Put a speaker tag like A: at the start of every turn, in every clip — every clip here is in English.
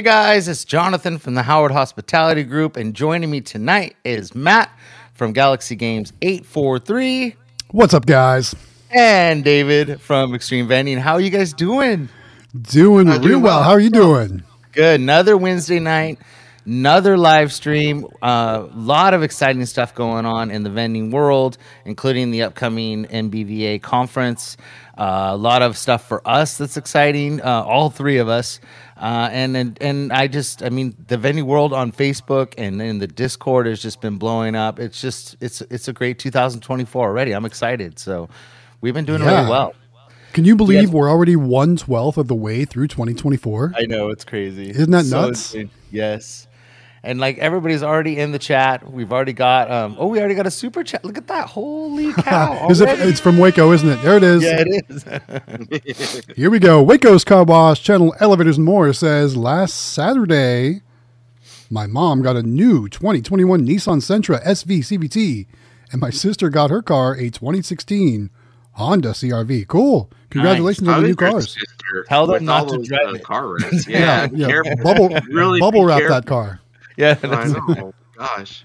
A: Hey guys, it's Jonathan from the Howard Hospitality Group, and joining me tonight is Matt from Galaxy Games 843
B: What's up, guys?
A: and David from Xtreme Vending. How are you guys doing?
B: Doing real
C: doing
B: well.
C: well.
B: How are you doing?
A: Good. Another Wednesday night, another live stream. A uh, lot of exciting stuff going on in the vending world, including the upcoming NBVA conference. Uh, a lot of stuff for us that's exciting. Uh, all three of us. Uh, and, and and I just I mean the vending world on Facebook and in the Discord has just been blowing up. It's just it's it's a great 2024 already. I'm excited. So we've been doing
B: Yeah.
A: really well.
B: Can you believe
A: Yes.
B: we're already one twelfth of the way through 2024?
A: I know it's crazy.
B: Isn't that
A: So
B: nuts?
A: insane. Yes. And like everybody's already in the chat. We've already got um oh we already got a super chat. Look at that. Holy cow.
B: Is it? It's from Waco, isn't it? There it is.
A: yeah, it is.
B: Here we go. Waco's Car Wash Channel Elevators and More says last Saturday, my mom got a new 2021 Nissan Sentra SV CVT, and my sister got her car a 2016 Honda CRV. Cool. Congratulations
C: Nice.
B: on the new
C: is
B: cars.
C: sister
A: Tell them
C: with
A: not
C: all
A: to drive it.
C: car wrecks? Yeah,
B: yeah.
C: careful.
B: Bubble,
C: Really
B: bubble
C: be
B: wrap
C: careful.
B: that car.
A: yeah.
C: I know. Gosh.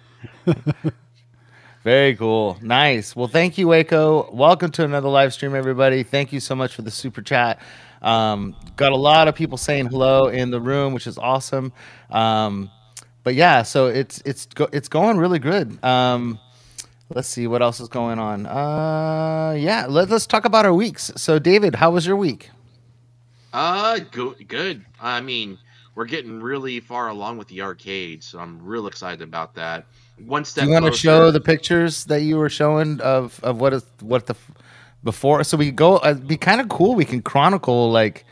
A: Very cool. Nice. Well, thank you, Waco. Welcome to another live stream, everybody. Thank you so much for the super chat. Um, got a lot of people saying hello in the room, which is awesome. Um, but yeah, so it's it's go, it's going really good. Um, let's see what else is going on. Uh, yeah, let, let's talk about our weeks. So, David, how was your week?
C: Uh, good. Good. I mean, we're getting really far along with the arcade, so I'm real excited about that. One step.
A: Do you want to show the pictures that you were showing of of what is what the before? So we go. Uh, it'd be kind of cool. We can chronicle like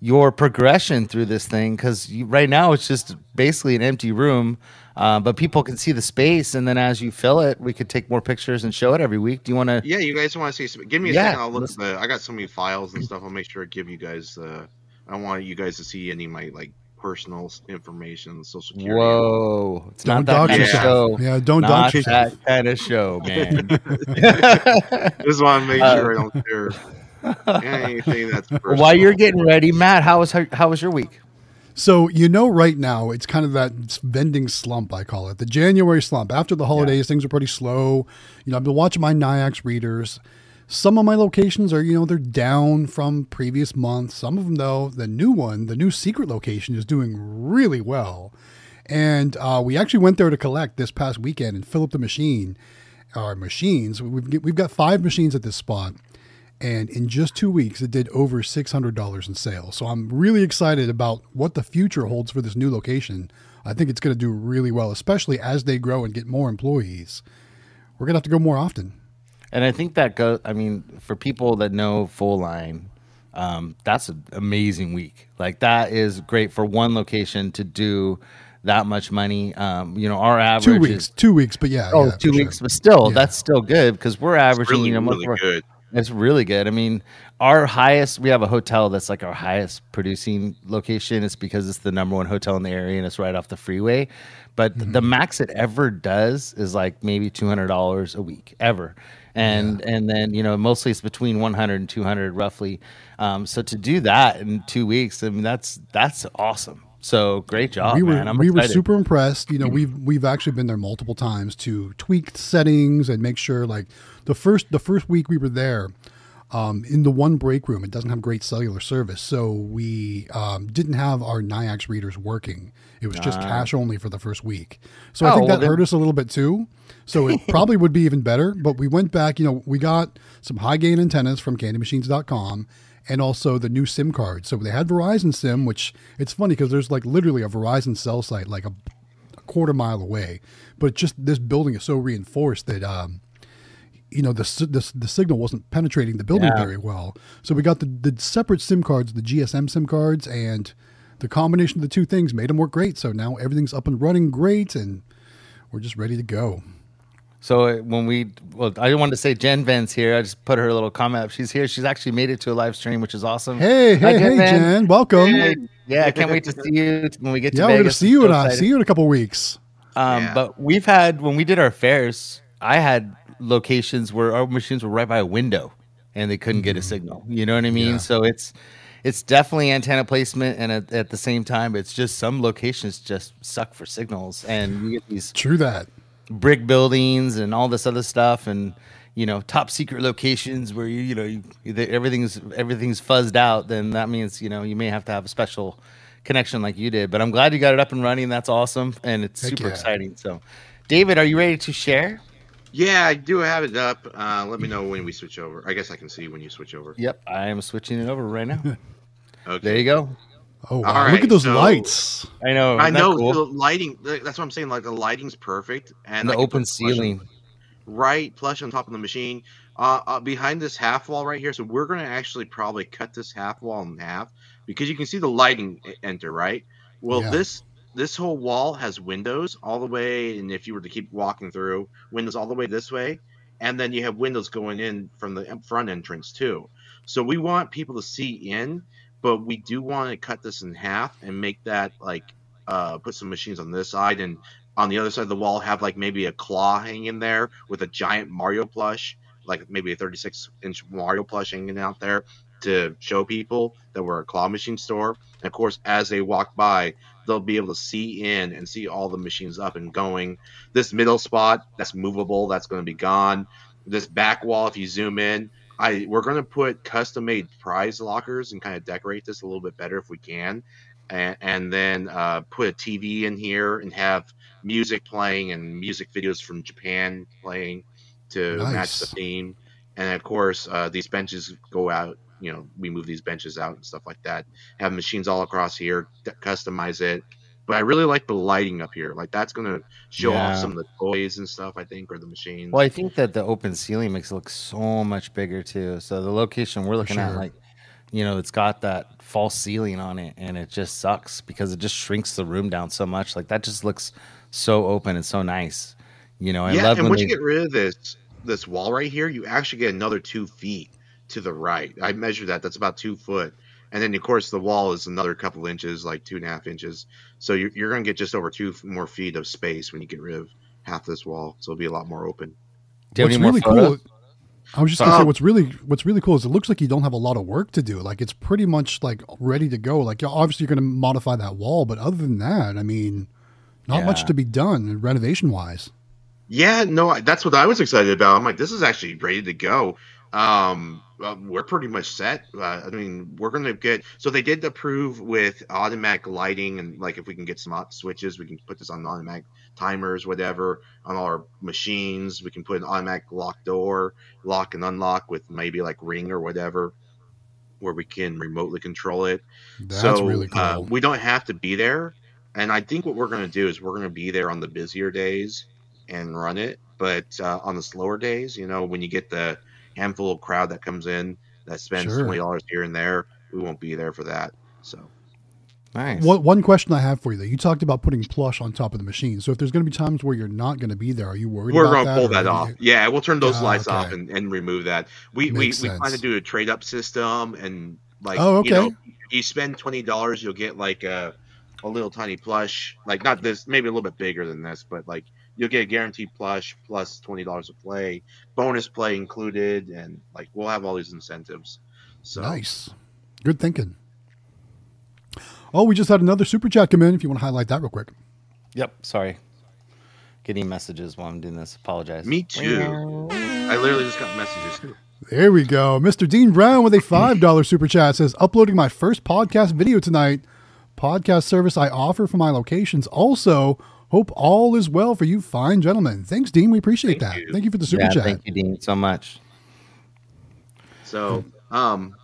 A: your progression through this thing because right now it's just basically an empty room. Uh, but people can see the space, and then as you fill it, we could take more pictures and show it every week. Do you want to?
C: Yeah, you guys want to see some? Give me a
A: Yeah,
C: second. I'll look at the. I got so many files and stuff. I'll make sure I give you guys. Uh, I don't want you guys to see any of my like personal information, social security.
A: Whoa! It's
B: Don't
A: not that
B: dox
A: kind of
C: yourself.
A: show.
B: Yeah, don't
A: not
B: dox yourself.
A: that kind of show, man.
C: Just want to make
A: Uh,
C: sure I don't share anything that's. Personal.
A: While you're getting ready, Matt, how was how was your week?
B: So you know, right now it's kind of that vending slump I call it, the January slump. After the holidays, things are pretty slow. You know, I've been watching my Nayax readers. Some of my locations are, you know, they're down from previous months. Some of them, though, the new one, the new secret location, is doing really well. And uh, we actually went there to collect this past weekend and fill up the machine, our machines. We've we've got five machines at this spot, and in just two weeks, it did over six hundred dollars in sales. So I'm really excited about what the future holds for this new location. I think it's going to do really well, especially as they grow and get more employees. We're going to have to go more often.
A: And I think that goes. I mean, for people that know Full Line, um, that's an amazing week. Like that is great for one location to do that much money. Um, you know, our average
B: Two weeks,
A: is
B: two weeks, but yeah,
A: oh
B: yeah,
A: two
B: for sure.
A: weeks, but still,
B: Yeah.
A: that's still good because we're
C: It's
A: averaging.
C: really,
A: you know,
C: really
A: more-
C: good.
A: It's really good. I mean, our highest, we have a hotel that's like our highest producing location. It's because it's the number one hotel in the area and it's right off the freeway. But
B: Mm-hmm.
A: the max it ever does is like maybe $200 a week, ever. And and then, you know, mostly it's between 100 and 200 roughly. Um, so to do that in two weeks, I mean, that's that's awesome. So great job,
B: we were
A: man. I'm
B: we were super impressed. You know, we've we've actually been there multiple times to tweak settings and make sure. Like the first the first week we were there, um, in the one break room, it doesn't have great cellular service, so we um, didn't have our Nayax readers working. It was just cash only for the first week. So I.
A: Oh,
B: think
A: well
B: that
A: then-
B: hurt us a little bit too. So it probably would be even better. But we went back. You know, we got some high gain antennas from CandyMachines.com and also the new SIM card. So they had Verizon SIM, which it's funny because there's like literally a Verizon cell site like a, a quarter mile away, but just this building is so reinforced that um, you know the, the the signal wasn't penetrating the building
A: Yeah.
B: very well. So we got the the separate SIM cards, the GSM SIM cards, and the combination of the two things made them work great. So now everything's up and running great, and we're just ready to go.
A: So uh, when we, well, I didn't want to say Jen Ven's here. I just put her little comment up. She's here. She's actually made it to a live stream, which is awesome.
B: Hey,
A: Hi,
B: hey, hey,
A: Ven.
B: Jen, welcome.
A: Hey, yeah, I can't wait to see you when we get to
B: yeah,
A: Vegas.
B: we're gonna see you
A: I'm
B: in a, see you in a couple weeks.
A: Um,
C: Yeah.
A: But we've had when we did our fairs, I had locations where our machines were right by a window and they couldn't get a signal. You know what I mean?
B: Mm-hmm. Yeah.
A: So it's it's definitely antenna placement, and at, at the same time, it's just some locations just suck for signals, and you get these
B: True that.
A: Brick buildings and all this other stuff, and you know top secret locations where you you know you, everything's everything's fuzzed out. Then that means you know you may have to have a special connection like you did. But I'm glad you got it up and running. That's awesome, and it's
B: Heck
A: super
B: yeah.
A: exciting. So, David, are you ready to share?
C: Yeah, I do have it up. Uh, let me know when we switch over. I guess I can see when you switch over.
A: Yep, I am switching it over right now.
C: Okay.
A: there you go.
B: Oh, wow.
C: All
B: look at those
C: so-
B: lights.
A: I know.
C: I know
A: cool?
C: the lighting. That's what I'm saying. Like the lighting's perfect, and
A: And the
C: I can
A: open
C: put flush on-
A: ceiling.
C: right plush on top of the machine. Uh, uh, behind this half wall right here. So we're going to actually probably cut this half wall in half because you can see the lighting enter right. Well,
B: Yeah.
C: this this whole wall has windows all the way, and if you were to keep walking through, windows all the way this way, and then you have windows going in from the front entrance too. So we want people to see in, but we do want to cut this in half and make that like uh, put some machines on this side and on the other side of the wall have like maybe a claw hanging there with a giant Mario plush, like maybe a 36 inch Mario plush hanging out there to show people that we're a claw machine store. And of course, as they walk by, they'll be able to see in and see all the machines up and going. This middle spot that's movable, that's going to be gone. This back wall, if you zoom in, I we're going to put custom made prize lockers and kind of decorate this a little bit better if we can. And, and then uh, put a TV in here and have music playing and music videos from Japan playing to match the theme. And of course, uh, these benches go out. You know, we move these benches out and stuff like that. Have machines all across here, d- customize it. But I really like the lighting up here. Like that's gonna show
A: Yeah.
C: off some of the toys and stuff. I think, or the machines.
A: Well, I think that the open ceiling makes it look so much bigger too. So the location we're looking at, like, you know, it's got that false ceiling on it, and it just sucks because it just shrinks the room down so much. Like that just looks so open and so nice. You know, I
C: yeah,
A: love
C: and once
A: they,
C: you get rid of this this wall right here, you actually get another two feet to the right. I measured that. That's about two foot. And then of course the wall is another couple inches, like two and a half inches. So you're, you're going to get just over two more feet of space when you get rid of half this wall. So it'll be a lot more open.
A: Do you have
B: what's
A: any more
B: really
A: photos?
B: cool. I was just gonna say
C: Um,
B: what's really what's really cool is it looks like you don't have a lot of work to do. Like it's pretty much like ready to go. Like obviously you're gonna modify that wall, but other than that, I mean, not much to be done renovation wise.
C: Yeah, no, that's what I was excited about. I'm like, this is actually ready to go. Um, uh, we're pretty much set. Uh, I mean, we're going to get. So they did approve with automatic lighting, and like if we can get some switches, we can put this on automatic timers, whatever, on all our machines. We can put an automatic lock door, lock and unlock with maybe like ring or whatever, where we can remotely control it
B: That's
C: so
B: really cool.
C: uh, we don't have to be there and i think what we're going to do is we're going to be there on the busier days and run it but uh, on the slower days you know when you get the handful of crowd that comes in that spends
B: Sure.
C: $20 here and there we won't be there for that so
A: Nice.
B: What, one question I have for you though, you talked about putting plush on top of the machine. So if there's going to be times where you're not going to be there, are you worried
C: we're going to pull that off
B: you-
C: yeah we'll turn those
B: Ah,
C: lights off and, and remove that we we,
B: Makes
C: we plan to do a trade up system and like
B: Oh,
C: you know
B: okay.
C: you spend $20 you'll get like a a little tiny plush, like not this, maybe a little bit bigger than this, but like you'll get a guaranteed plush plus twenty dollars a play, bonus play included, and like we'll have all these incentives. So
B: Nice. Good thinking. Oh, we just had another super chat come in. If you want to highlight that real quick.
A: Yep. Sorry. Getting messages while I'm doing this. Apologize.
C: me too. I literally just got messages. Too.
B: There we go. Mr. Dean Brown with a $5 super chat says, uploading my first podcast video tonight. Podcast service I offer for my locations. Also, hope all is well for you fine gentlemen. Thanks, Dean. We appreciate
C: Thank
B: that.
C: you.
B: Thank you for the super
A: yeah,
B: chat.
A: thank you, Dean, so much.
C: So, um,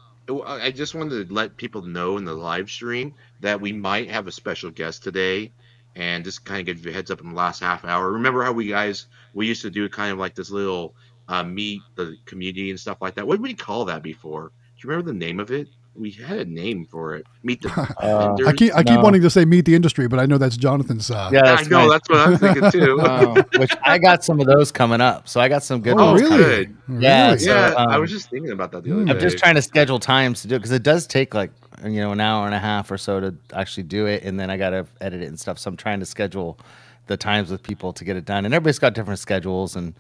C: I just wanted to let people know in the live stream that we might have a special guest today, and just kind of give you a heads up in the last half hour. Remember how we guys we used to do kind of like this little uh, meet the community and stuff like that. What did we call that before? Do you remember the name of it? We had a name for it. Meet the
A: Uh.
B: I keep I keep
A: No.
B: wanting to say meet the industry, but I know that's Jonathan's. Uh,
A: Yeah,
C: I know
A: fine.
C: that's what I'm thinking too.
A: Oh, which I got some of those coming up. So I got some good
B: Oh,
A: ones.
C: Oh,
B: really?
C: good.
A: Yeah,
B: Really?
A: so,
C: yeah, I
A: um,
C: was just thinking about that the other
B: I'm
C: day.
A: I'm just trying to schedule times to do it because it does take like you know an hour and a half or so to actually do it, and then I got to edit it and stuff. So I'm trying to schedule the times with people to get it done, and everybody's got different schedules, and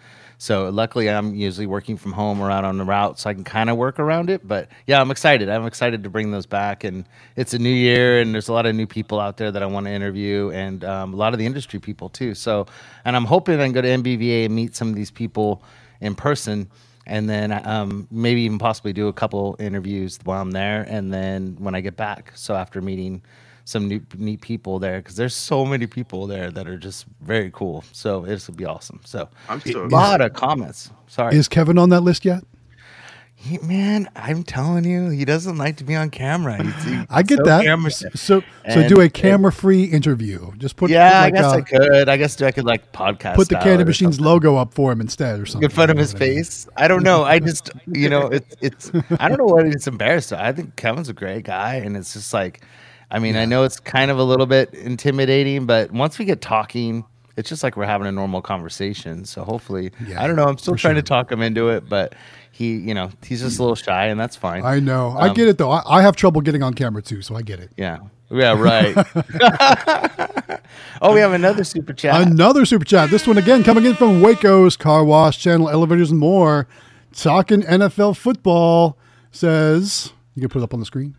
A: so luckily I'm usually working from home or out on the route, so I can kind of work around it. But yeah, I'm excited. I'm excited to bring those back, and it's a new year, and there's a lot of new people out there that I want to interview, and um, a lot of the industry people too. So, and I'm hoping I can go to NBVA and meet some of these people in person and then um, maybe even possibly do a couple interviews while I'm there, and then when I get back. So after meeting some new neat people there, because there's so many people there that are just very cool. So this will be awesome. So
C: I'm so
A: a lot of comments. Sorry,
B: Is Kevin on that list yet?
A: He- man. I'm telling you, he doesn't like to be on camera. He's- he's
B: I get
A: so
B: that.
A: camera-
B: So so
A: And-
B: do a camera free interview. Just put
A: yeah,
B: put
A: I guess
B: uh,
A: I could. I guess I could like podcast.
B: put the
A: style
B: Candy Machines
A: something.
B: logo up for him instead, or something.
A: In front of his
B: what I mean?
A: face. I don't know. I just, you know, it's it's. I don't know what it's embarrassed. of. I think Kevin's a great guy, and it's just like, I mean, I know it's kind of a little bit intimidating, but once we get talking, it's just like we're having a normal conversation. So hopefully,
B: Yeah,
A: I don't know. I'm still trying
B: sure.
A: to talk him into it, but he, you know, he's just a little shy, and that's fine.
B: I know. I
A: Um,
B: get it though. I, I have trouble getting on camera too, so I get it.
A: yeah, yeah, right. oh, we have another super chat.
B: Another super chat. This one again coming in from Waco's Car Wash Channel, Elevators and More. Talking NFL football says you can put it up on the screen.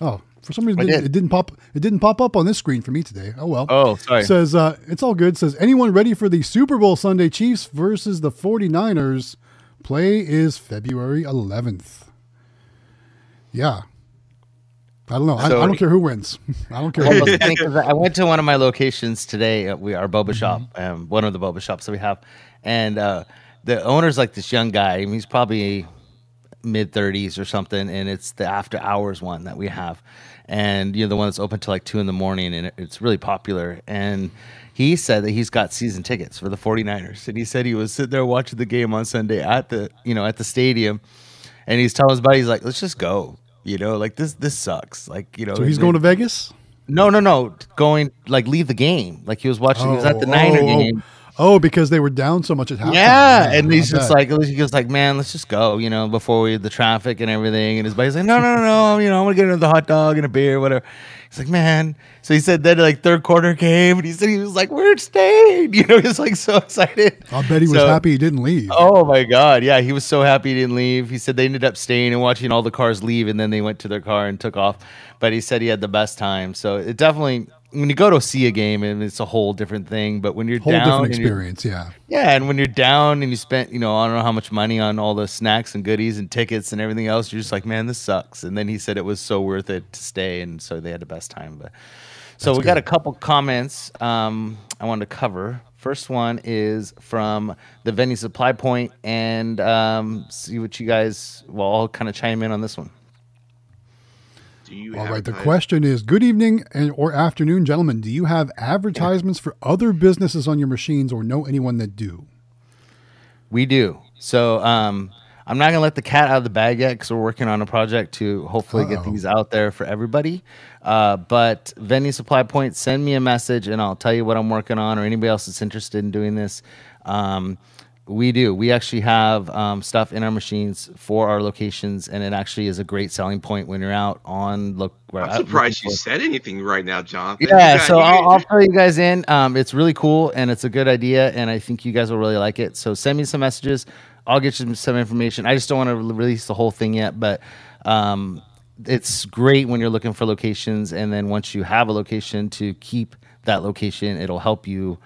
B: Oh, for some reason it,
A: did.
B: it didn't pop. It didn't pop up on this screen for me today. Oh well.
A: Oh, sorry.
B: Says uh, it's all good. Says anyone ready for the Super Bowl Sunday Chiefs versus the 49ers? Play is February 11th. Yeah. I don't know. I,
A: So-
B: I don't care who wins. I don't care.
A: Well,
B: Who wins.
A: I went to one of my locations today. uh, We our
B: Mm-hmm.
A: boba shop, um, one of the boba shops that we have, and uh, the owner's like this young guy. I mean, he's probably mid thirties or something, and it's the after hours one that we have, and you know the one that's open till like two in the morning, and it's really popular. And he said that he's got season tickets for the 49ers, and he said he was sitting there watching the game on Sunday at the you know at the stadium, and he's telling his buddy, he's like, let's just go. You know, like this, this sucks. Like, you know,
B: So he's going to Vegas?
A: no, no, no. Going like leave the game. Like he was watching. he was at the
B: Oh,
A: Niner
B: oh, oh. Oh, because they were down so much at halftime.
A: Yeah, and he's just like he goes like, man, let's just go. You know, before we the traffic and everything. And his buddy's like, no, no, no, no. You know, I'm gonna get another hot dog and a beer, whatever. He's like, man. So he said then like third quarter came, and he said he was like, we're staying. You know, he's like so excited.
B: I bet he was
A: So-
B: happy he didn't leave.
A: Oh my god, yeah, he was so happy he didn't leave. He said they ended up staying and watching all the cars leave, and then they went to their car and took off. But he said he had the best time. So it definitely when you go to see a game, and it's a whole different thing. But when you're
B: Whole
A: down,
B: different experience, yeah.
A: yeah, and when you're down and you spent, you know, I don't know how much money on all the snacks and goodies and tickets and everything else, you're just like, man, this sucks. And then he said it was so worth it to stay, and so they had the best time. But so we got a couple comments um, I wanted to cover. First one is from the Venue Supply Point, and um, see what you guys. Well, I'll kind of chime in on this one.
C: Do you
B: All right. The
C: advertise-
B: question is: Good evening and or afternoon, gentlemen. Do you have advertisements for other businesses on your machines, or know anyone that do?
A: We do. So um, I'm not gonna let the cat out of the bag yet because we're working on a project to hopefully get
B: Uh-oh.
A: these out there for everybody. Uh, but Venue Supply Point, send me a message and I'll tell you what I'm working on, or anybody else that's interested in doing this. Um, we do. We actually have um, stuff in our machines for our locations, and it actually is a great selling point when you're out on look. where-
C: I'm surprised you said anything right now, John.
A: yeah, so I'll, I'll fill you guys in. Um, it's really cool and it's a good idea, and I think you guys will really like it. So send me some messages. I'll get you some information. I just don't want to release the whole thing yet, but um, it's great when you're looking for locations, and then once you have a location to keep that location, it'll help you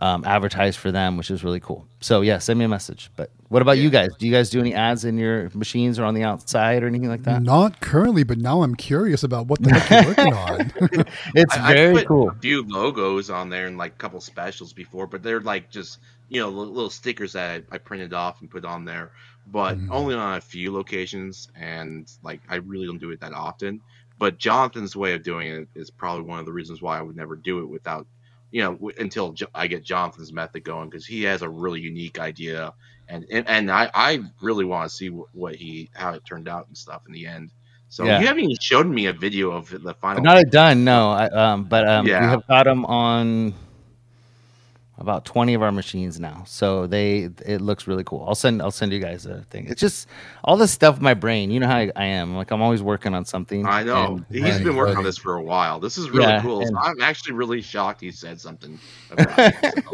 A: um, advertise for them, which is really cool. So yeah, send me a message. But what about you guys? Do you guys do any ads in your machines or on the outside or anything like that?
B: Not currently, but now I'm curious about what the heck you're working on.
A: It's
C: I, I
A: very
C: put
A: cool.
C: A few logos on there and like a couple specials before, but they're like just you know little stickers that I, I printed off and put on there, but
B: Mhm.
C: only on a few locations, and like I really don't do it that often. But Jonathan's way of doing it is probably one of the reasons why I would never do it without, you know, until I get Jonathan's method going because he has a really unique idea, and and, and I I really want to see what he how it turned out and stuff in the end. So
A: Yeah.
C: you haven't even showed me a video of the final.
A: Not done, no. I, um, but um, we
C: Yeah.
A: have got him on about twenty of our machines now, so they it looks really cool. I'll send I'll send you guys a thing. It's just all this stuff in my brain. You know how I, I am. Like I'm always working on something.
C: I know
A: and-
C: he's
B: Right,
C: been working on this for a while. This is really
A: Yeah,
C: cool. So I'm actually really shocked he said something. About it,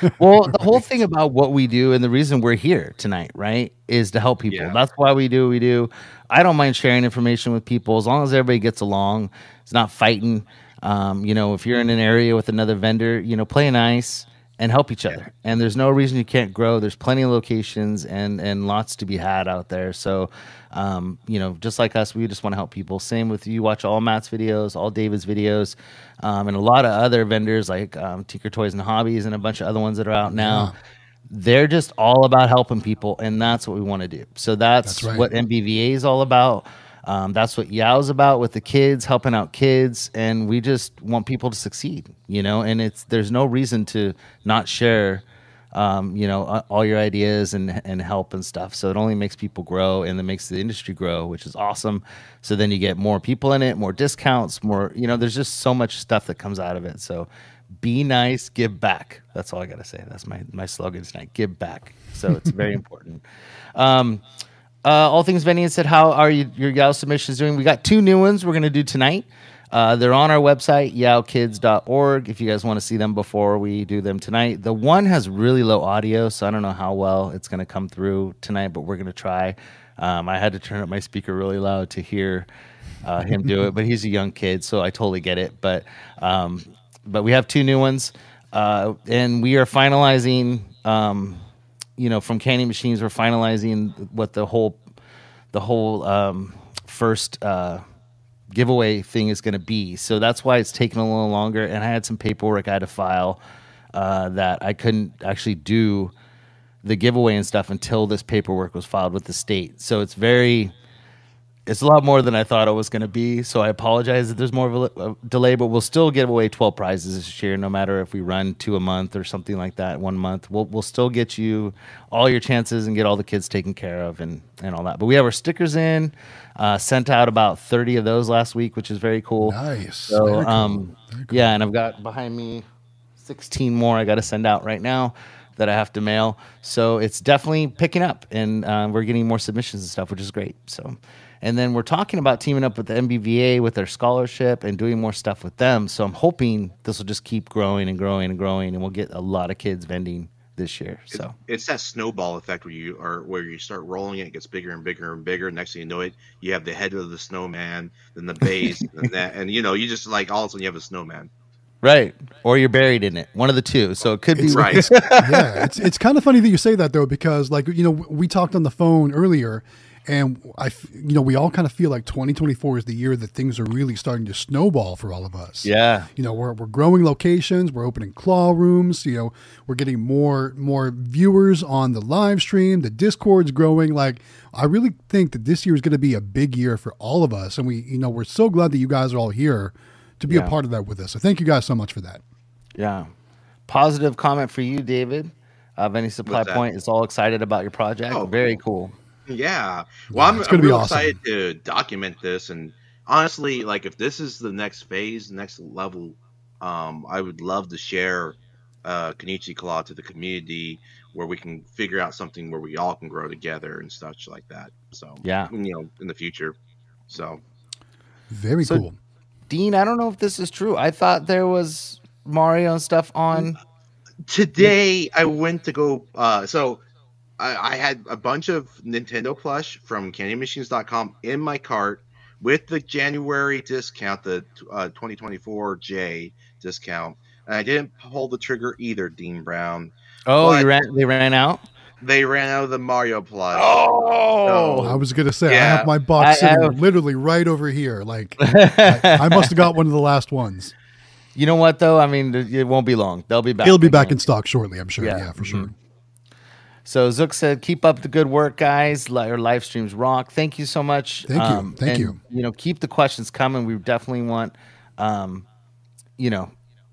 C: so.
A: well, the whole thing about what we do and the reason we're here tonight, right, is to help people.
C: Yeah.
A: That's why we do what we do. I don't mind sharing information with people as long as everybody gets along. It's not fighting. Um, you know, if you're in an area with another vendor, you know, play nice and help each other. And there's no reason you can't grow. There's plenty of locations and and lots to be had out there. So, um, you know, just like us, we just want to help people. Same with you. Watch all Matt's videos, all David's videos, um, and a lot of other vendors like um, Tinker Toys and Hobbies and a bunch of other ones that are out now. They're just all about helping people, and that's what we want to do. So that's,
B: That's right.
A: what NBVA is all about. Um, that's what YEOW's about with the kids, helping out kids, and we just want people to succeed, you know. And it's there's no reason to not share, um, you know, all your ideas and and help and stuff. So it only makes people grow, and it makes the industry grow, which is awesome. So then you get more people in it, more discounts, more, you know. There's just so much stuff that comes out of it. So be nice, give back. That's all I gotta say. That's my my slogan tonight. Give back. So it's very important. Um, uh, all things vending said, how are you, your YEOW submissions doing? We got two new ones we're going to do tonight. Uh, they're on our website, yeowkids.org, if you guys want to see them before we do them tonight. The one has really low audio, so I don't know how well it's going to come through tonight, but we're going to try. Um, I had to turn up my speaker really loud to hear uh, him do it, but he's a young kid, so I totally get it. But um, but we have two new ones, uh, and we are finalizing. Um, you know, from Candy Machines, we're finalizing what the whole the whole um, first uh, giveaway thing is going to be. So that's why it's taking a little longer. And I had some paperwork I had to file uh, that I couldn't actually do the giveaway and stuff until this paperwork was filed with the state. So it's very, it's a lot more than I thought it was going to be. So I apologize that there's more of a, a delay, but we'll still give away 12 prizes this year, no matter if we run two a month or something like that, one month. We'll, we'll still get you all your chances and get all the kids taken care of and, and all that. But we have our stickers in, uh, sent out about 30 of those last week, which is very cool.
B: Nice.
A: So,
B: Very cool.
A: um, yeah, and I've got behind me 16 more I got to send out right now that I have to mail. So it's definitely picking up, and uh, we're getting more submissions and stuff, which is great. So, and then we're talking about teaming up with the NBVA with their scholarship and doing more stuff with them. So I'm hoping this will just keep growing and growing and growing, and we'll get a lot of kids vending this year. So
C: It's that snowball effect where you are where you start rolling it, it gets bigger and bigger and bigger. Next thing you know it, you have the head of the snowman, then the base, and that, and you know you just like all of a sudden you have a snowman.
A: right, or you're buried in it, one of the two. So it could be
B: It's-
C: Right.
B: yeah, it's it's kind of funny that you say that though, because like you know we talked on the phone earlier, and I, you know we all kind of feel like 2024 is the year that things are really starting to snowball for all of us.
A: Yeah.
B: you know we're we're growing locations, we're opening claw rooms, you know we're getting more more viewers on the live stream, the Discord's growing. Like I really think that this year is going to be a big year for all of us, and we you know we're so glad that you guys are all here to be
A: Yeah.
B: a part of that with us. So thank you guys so much for that.
A: Yeah. Positive comment for you, David. Venue Supply Point is all excited about your project.
C: Oh,
A: Very cool.
C: Yeah. Well, I'm,
B: it's
C: I'm
B: gonna be
C: real
B: awesome.
C: excited to document this, and honestly, like if this is the next phase, next level, um, I would love to share uh, Kenichi Claw to the community where we can figure out something where we all can grow together and such like that. So
A: Yeah.
C: you know, in the future. So
B: Very
A: So-
B: cool.
A: Dean, I don't know if this is true. I thought there was Mario stuff on.
C: today I went to go. Uh, so I, I had a bunch of Nintendo plush from CandyMachines.com in my cart with the January discount, the uh, 2024 J discount. And I didn't pull the trigger either, Dean Brown.
A: Oh, you ran, they ran out.
C: They ran out of the Mario plush.
A: Oh,
B: I was gonna say I have my box
A: I- I
B: sitting
A: have-
B: literally right over here. Like I, I must have got one of the last ones.
A: you know what though? I mean, it won't be long. They'll be back.
B: It'll be back in stock shortly, I'm sure.
A: Yeah.
B: Yeah, for sure.
A: So Zook said, "Keep up the good work, guys. Li- Our live streams rock. Thank you so much. Um,
B: Thank you. Thank
A: and,
B: you.
A: You know, keep the questions coming. We definitely want, um, you know,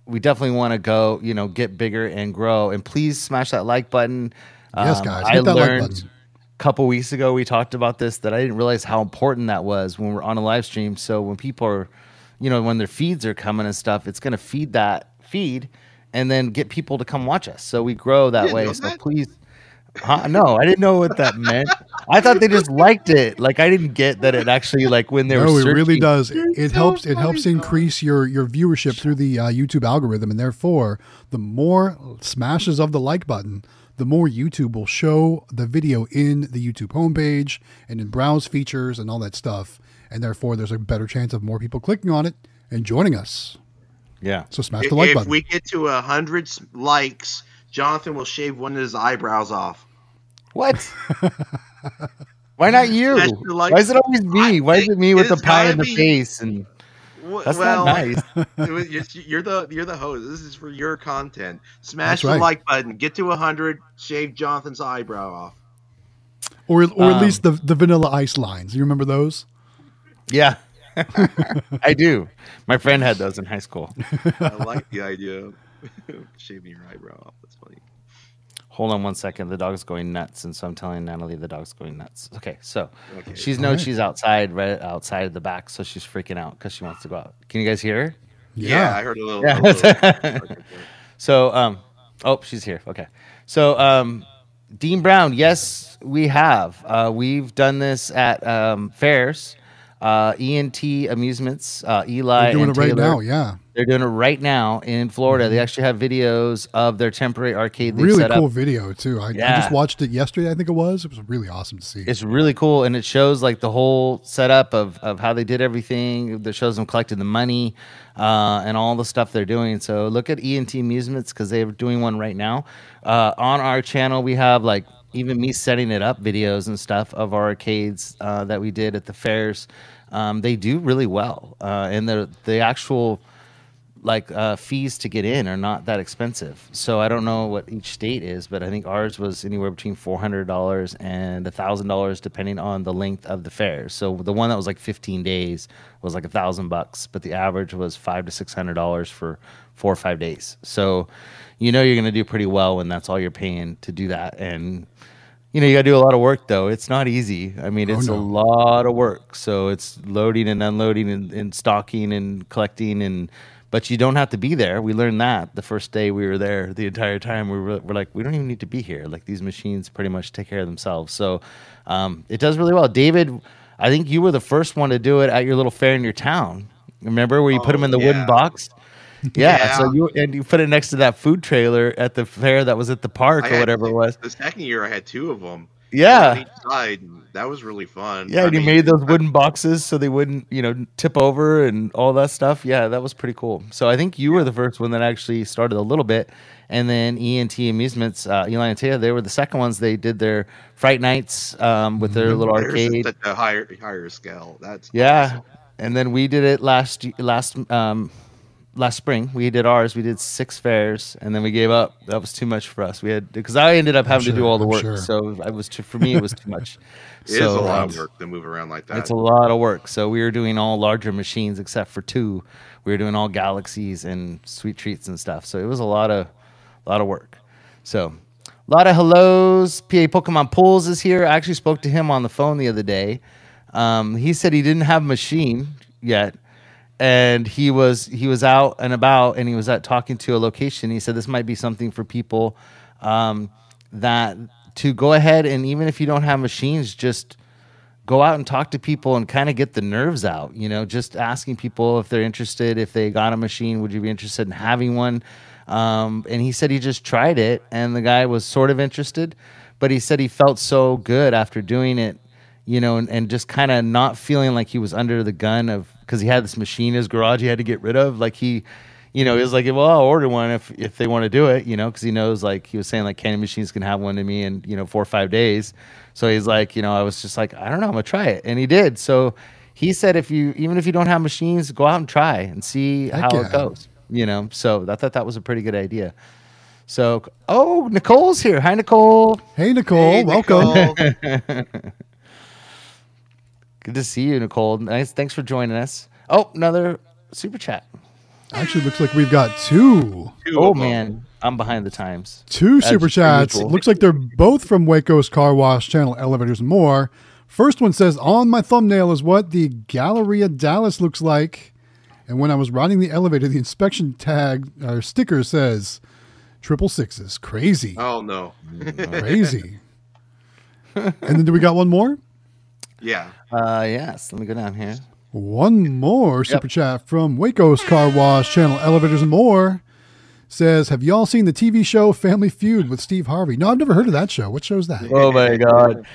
A: we definitely want to go. You know, get bigger and grow. And please smash that like button.
B: Yes,
A: Um,
B: guys,
A: I
B: hit that like
A: learned
B: button.
A: couple weeks ago we talked about this that I didn't realize how important that was when we're on a live stream. So when people are, you know, when their feeds are coming and stuff, it's going to feed that feed and then get people to come watch us. So we grow that
C: didn't
A: way.
C: know
A: So
C: that?
A: please. Huh? No, I didn't know what that meant. I thought they just liked it. Like I didn't get that it actually like when they were.
B: No, it really does. It
C: so
B: helps. It helps
C: Tom.
B: increase your your viewership through the uh, YouTube algorithm, and therefore, the more smashes of the like button, the more YouTube will show the video in the YouTube homepage and in browse features and all that stuff. And therefore, there's a better chance of more people clicking on it and joining us.
A: Yeah.
B: So smash
C: If,
B: the like button.
C: if we get to a hundred likes, Jonathan will shave one of his eyebrows off.
A: What? Why not you?
C: Like-
A: Why is it always me?
C: I
A: Why is it me with the
C: it's
A: pie in the
C: be-
A: face? And
C: W-
A: that's
C: well,
A: not nice.
C: was- you're the you're the host. This is for your content. Smash
B: That's
C: the
B: right.
C: like button. Get to hundred. Shave Jonathan's eyebrow off.
B: or or at
A: Um,
B: least the, the vanilla ice lines. You remember those?
A: Yeah, I do. My friend had those in high school.
C: I like the idea of shaving your eyebrow off. That's funny.
A: Hold on one second. The dog's going nuts, and so I'm telling Natalie the dog's going nuts. Okay, so
C: Okay.
A: she's
B: All
A: knows
B: right.
A: she's outside, right outside of the back, so she's freaking out because she wants to go out. Can you guys hear her?
C: Yeah, I heard a little.
A: Yeah.
C: a little-
A: So, um, oh, she's here. Okay. So, um, Dean Brown, yes, we have. Uh, we've done this at um, fairs, uh, ENT Amusements, uh, Eli
B: They're doing
A: and
B: it right
A: Taylor.
B: now. Yeah,
A: They're doing it right now in Florida. They actually have videos of their temporary arcade
B: really cool
A: up.
B: video too. I, I just watched it yesterday. I think it was. It was really awesome to see.
A: It's really cool, and it shows like the whole setup of, of how they did everything. That shows them collecting the money uh, and all the stuff they're doing. So look at ENT Amusements because they're doing one right now. Uh, on our channel, we have like even me setting it up videos and stuff of our arcades uh, that we did at the fairs. Um, they do really well, uh, and the the actual like uh, fees to get in are not that expensive. So I don't know what each state is, but I think ours was anywhere between four hundred dollars and thousand dollars, depending on the length of the fair. So the one that was like fifteen days was like a thousand bucks, but the average was five to six hundred dollars for four or five days. So you know you're going to do pretty well when that's all you're paying to do that, and you know you got to do a lot of work though. It's not easy. I mean,
B: Oh,
A: it's
B: no.
A: a lot of work. So it's loading and unloading and, and stocking and collecting and but you don't have to be there. We learned that the first day we were there. The entire time we were, we're like, we don't even need to be here. Like these machines pretty much take care of themselves. So um, it does really well. David, I think you were the first one to do it at your little fair in your town. Remember where you put them
C: Oh,
A: in the wooden
C: yeah.
A: box? Yeah,
C: Yeah.
A: So you and you put it next to that food trailer at the fair that was at the park
C: I
A: or
C: had-
A: whatever it was.
C: The second year, I had two of them.
A: Yeah.
C: side. That was really fun.
A: Yeah,
C: I
A: and you made those wooden boxes so they wouldn't, you know, tip over and all that stuff. Yeah, that was pretty cool. So I think you were the first one that actually started a little bit, and then ENT Amusements, uh, Eli and Taya, they were the second ones. They did their Fright Nights um, with their little
C: theirs is
A: arcade.
C: at the higher higher scale. That's
A: Yeah,
C: awesome.
A: and then we did it last last um, last spring. We did ours. We did six fairs, and then we gave up. That was too much for us. We had because I ended up having to do all the work.
B: sure.
A: So I was too, for me, it was too much.
C: It is
A: so,
C: a lot of work to move around like that.
A: It's a lot of work. So we were doing all larger machines except for two. We were doing all galaxies and sweet treats and stuff. So it was a lot of a lot of work. So a lot of hellos. PA Pokemon Pools is here. I actually spoke to him on the phone the other day. Um, he said he didn't have a machine yet. And he was he was out and about and he was at talking to a location. He said this might be something for people um, that to go ahead and even if you don't have machines, just go out and talk to people and kind of get the nerves out you know just asking people if they're interested if they got a machine would you be interested in having one um, and he said he just tried it and the guy was sort of interested but he said he felt so good after doing it you know and, and just kind of not feeling like he was under the gun of because he had this machine in his garage he had to get rid of like he you know, he was like, well, I'll order one if, if they want to do it, you know, because he knows, like, he was saying, like, candy machines can have one to me in, you know, four or five days. So he's like, you know, I was just like, I don't know, I'm going to try it. And he did. So he said, if you, even if you don't have machines, go out and try and see
B: Heck
A: how
B: yeah.
A: it goes, you know. So I thought that was a pretty good idea. So, oh, Nicole's here. Hi, Nicole.
B: Hey, Nicole,
C: Hey,
B: welcome.
C: Nicole.
A: Good to see you, Nicole. Nice. Thanks for joining us. Oh, another super chat.
B: Actually, looks like we've got two.
C: Two
A: Oh
C: of 'em.
A: man, I'm behind the times.
B: Two
A: As
B: super chats.
A: usual.
B: Looks like they're both from Waco's Car Wash channel, Elevators and More. First one says, On my thumbnail is what the Galleria Dallas looks like. And when I was riding the elevator, the inspection tag or sticker says triple sixes. Crazy.
C: Oh no.
B: Crazy. and then do we got one more?
C: Yeah.
A: Uh, yes. Let me go down here.
B: One more super chat from Waco's Car Wash channel, Elevators and More. Says, have y'all seen the TV show Family Feud with Steve Harvey? No, I've never heard of that show. What show's that?
A: Oh my god.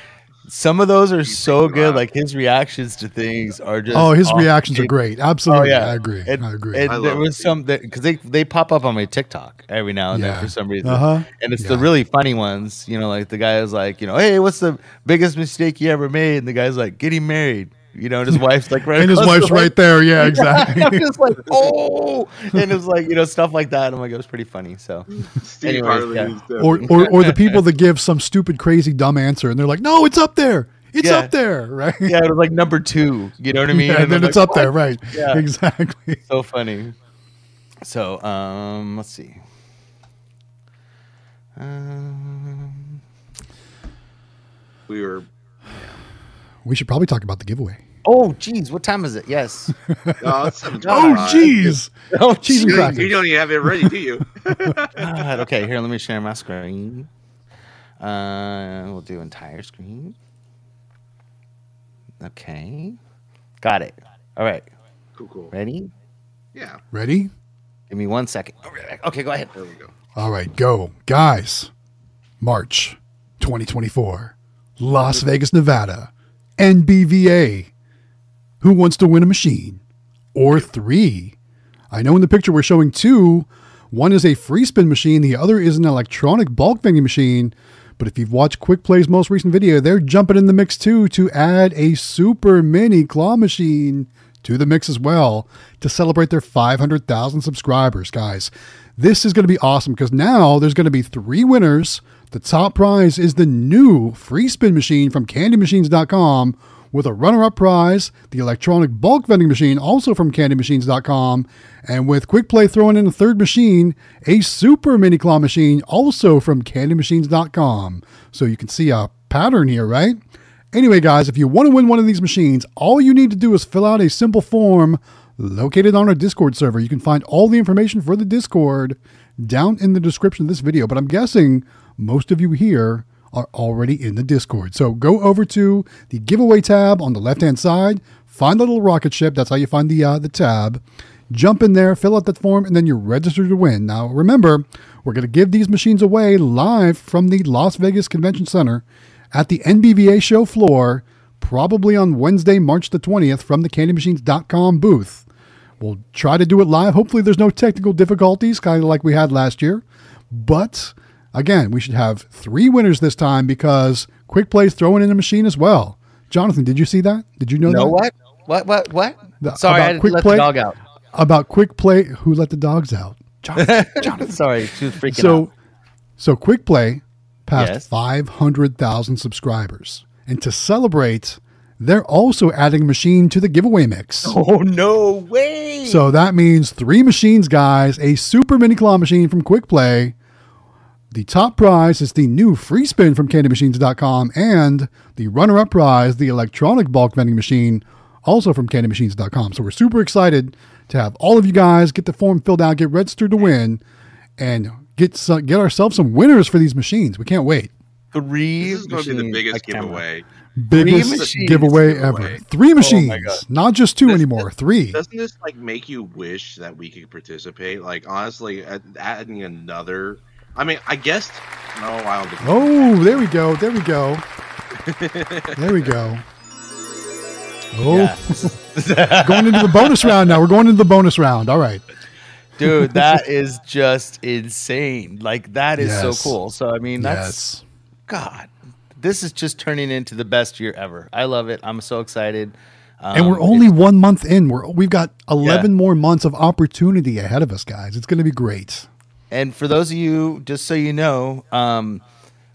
A: Some of those are so good. Like his reactions to things are just.
B: Oh, his
A: off
B: reactions are great. Absolutely.
A: Oh yeah,
B: I agree.
A: And,
B: I agree.
A: And
C: I
A: there was
C: it.
A: some that because they they pop up on my TikTok every now and
B: Yeah.
A: then for some reason,
B: Uh-huh.
A: and it's the really funny ones. You know, like the guy is like, you know, hey, what's the biggest mistake you ever made? And the guy's like, getting married. You know, and his wife's like right.
B: and his
A: across the
B: wife's
A: way.
B: right there. Yeah, exactly.
A: I'm just like, oh, and it was like you know stuff like that. I'm like, it was pretty funny. So,
C: Steve
A: Anyways,
C: Harvey
A: yeah.
C: is
B: or, or or the people that give some stupid, crazy, dumb answer, and they're like, "No, it's up there. It's
A: Yeah.
B: up there." Right?
A: yeah, it was like number two. You know what I mean?
B: Yeah, and then it's
A: like,
B: up there, right?
A: Yeah.
B: Exactly.
A: So funny. So, um, let's see. Um,
C: we were.
B: We should probably talk about the giveaway.
A: oh, geez, what time is it? Yes.
C: Oh, it's
B: Oh, jeez.
A: oh,
B: Cheese and
C: You,
B: crackers.
C: you don't even have it ready, do you?
A: God. Okay, here, let me share my screen. Uh, we'll do entire screen. Okay. Got it. All right.
C: cool, cool.
A: Ready?
C: Yeah.
B: Ready?
A: Give me one second. Okay, go ahead.
C: There we go.
B: All right, go, guys. March 2024, Las Vegas, Nevada, NBVA. Who wants to win a machine? Or three? I know in the picture we're showing two. One is a free spin machine, the other is an electronic bulk vending machine. But if you've watched Quick Play's most recent video, they're jumping in the mix too to add a super mini claw machine to the mix as well to celebrate their 500,000 subscribers, guys. This is going to be awesome because now there's going to be three winners. The top prize is the new free spin machine from candymachines.com with a runner up prize, the electronic bulk vending machine, also from candymachines.com, and with Quick Play throwing in a third machine, a super mini claw machine, also from candymachines.com. So you can see a pattern here, right? Anyway, guys, if you want to win one of these machines, all you need to do is fill out a simple form located on our Discord server. You can find all the information for the Discord down in the description of this video, but I'm guessing most of you here are already in the Discord. So go over to the giveaway tab on the left-hand side, find the little rocket ship, that's how you find the uh, the tab. Jump in there, fill out that form, and then you're registered to win. Now, remember, we're going to give these machines away live from the Las Vegas Convention Center at the NBVA show floor, probably on Wednesday, March the 20th, from the candymachines.com booth. We'll try to do it live. Hopefully, there's no technical difficulties, kind of like we had last year. But again, we should have three winners this time because Quick Play's throwing in a machine as well. Jonathan, did you see that? Did you know
A: No,
B: that?
A: what? What? What? What?
B: The-
A: Sorry,
B: about
A: I
B: quick
A: let
B: play?
A: the dog out.
B: About Quick Play, who let the dogs out? Jonathan. Jonathan.
A: Sorry, she was freaking
B: so,
A: out.
B: so Quick Play passed
A: Yes.
B: 500,000 subscribers. And to celebrate, they're also adding a machine to the giveaway mix.
A: Oh no way!
B: So that means three machines, guys. A super mini claw machine from Quick Play. The top prize is the new free spin from candymachines.com and the runner up prize, the electronic bulk vending machine, also from candymachines.com. So we're super excited to have all of you guys get the form filled out, get registered to win, and get some, get ourselves some winners for these machines. We can't wait.
A: three.
C: This is going to be the biggest
A: a
C: giveaway.
B: Biggest giveaway
C: giveaway.
B: ever. Three oh machines,
A: my God.
B: not just two
C: This-
B: anymore. Three.
C: Doesn't this like make you wish that we could participate? Like honestly, adding another. I mean, I guessed. No, I don't.
B: Oh, there we go. There we go. there we go. Oh,
A: Yes.
B: going into the bonus round now. We're going into the bonus round. All right.
A: Dude, that is just insane. Like that is
B: Yes.
A: so cool. So I mean, that's
B: yes.
A: God. This is just turning into the best year ever. I love it. I'm so excited.
B: And
A: Um,
B: we're only one month in. We're we've got eleven more months of opportunity ahead of us, guys. It's going to be great.
A: And for those of you, just so you know, um,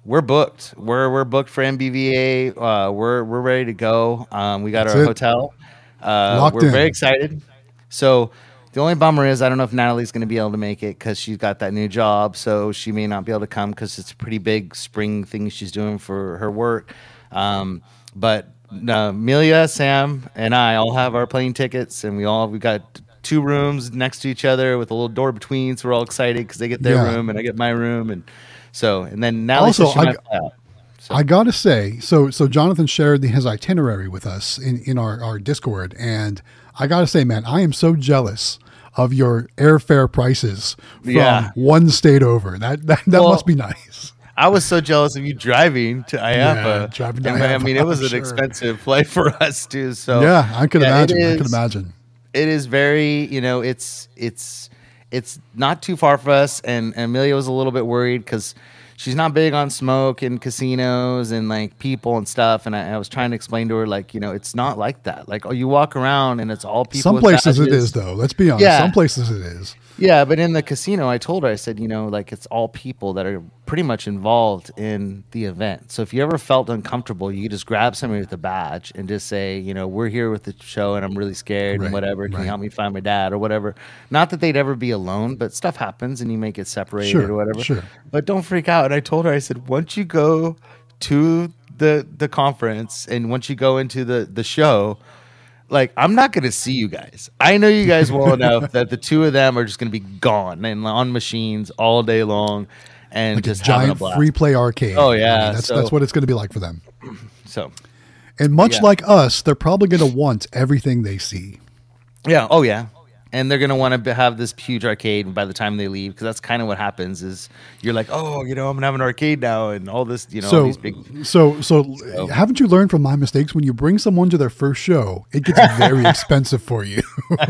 A: we're booked. We're we're booked for NBVA. Uh, we're we're ready to go. Um, we got
B: That's
A: our
B: it.
A: hotel. Uh, we're
B: in.
A: very excited. So The only bummer is I don't know if Natalie's going to be able to make it because she's got that new job, so she may not be able to come because it's a pretty big spring thing she's doing for her work. Um, but uh, Emelia, Sam, and I all have our plane tickets, and we all we got two rooms next to each other with a little door between, so we're all excited because they get their
B: Yeah.
A: room and I get my room, and so and then now
B: Also, I-
A: might fly out. So-
B: I gotta say, so so Jonathan shared his itinerary with us in in our our Discord, and I gotta say, man, I am so jealous of your airfare prices from
A: Yeah.
B: one state over. That that, that
A: Well,
B: must be nice.
A: I was so jealous of you driving to IAAPA.
B: Yeah, driving to
A: And, I mean, it was
B: I'm
A: an
B: sure.
A: expensive flight for us too. So
B: yeah, I could
A: yeah,
B: imagine. I could imagine.
A: It is very you know it's it's it's not too far for us and amelia was a little bit worried because she's not big on smoke and casinos and like people and stuff and I, I was trying to explain to her like you know it's not like that like oh you walk around and it's all people
B: Some places it is though. Let's be honest.
A: Yeah.
B: Some places it is.
A: Yeah, but in the casino, I told her, I said, you know, like it's all people that are pretty much involved in the event. So if you ever felt uncomfortable, you could just grab somebody with a badge and just say, you know, we're here with the show and I'm really scared
B: Right,
A: and whatever. Can
B: right.
A: you help me find my dad or whatever? Not that they'd ever be alone, but stuff happens and you may get separated
B: Sure,
A: or whatever.
B: sure.
A: But don't freak out. And I told her, I said, once you go to the the conference and once you go into the the show, like I'm not gonna see you guys. I know you guys well enough that the two of them are just gonna be gone and on machines all day long and
B: Like
A: just
B: a
A: a
B: giant
A: blast.
B: free play arcade.
A: Oh,
B: I mean,
A: yeah,
B: that's
A: so-
B: that's what it's going to be like for them.
A: so
B: And much
A: Yeah.
B: like us, they're probably going to want everything they see.
A: yeah, oh yeah. And they're gonna want to have this huge arcade by the time they leave because that's kind of what happens. Is you're like, oh, you know, I'm gonna have an arcade now and all this, you know, all
B: so,
A: these big.
B: so, so, haven't you learned from my mistakes? When you bring someone to their first show, it gets very expensive for you.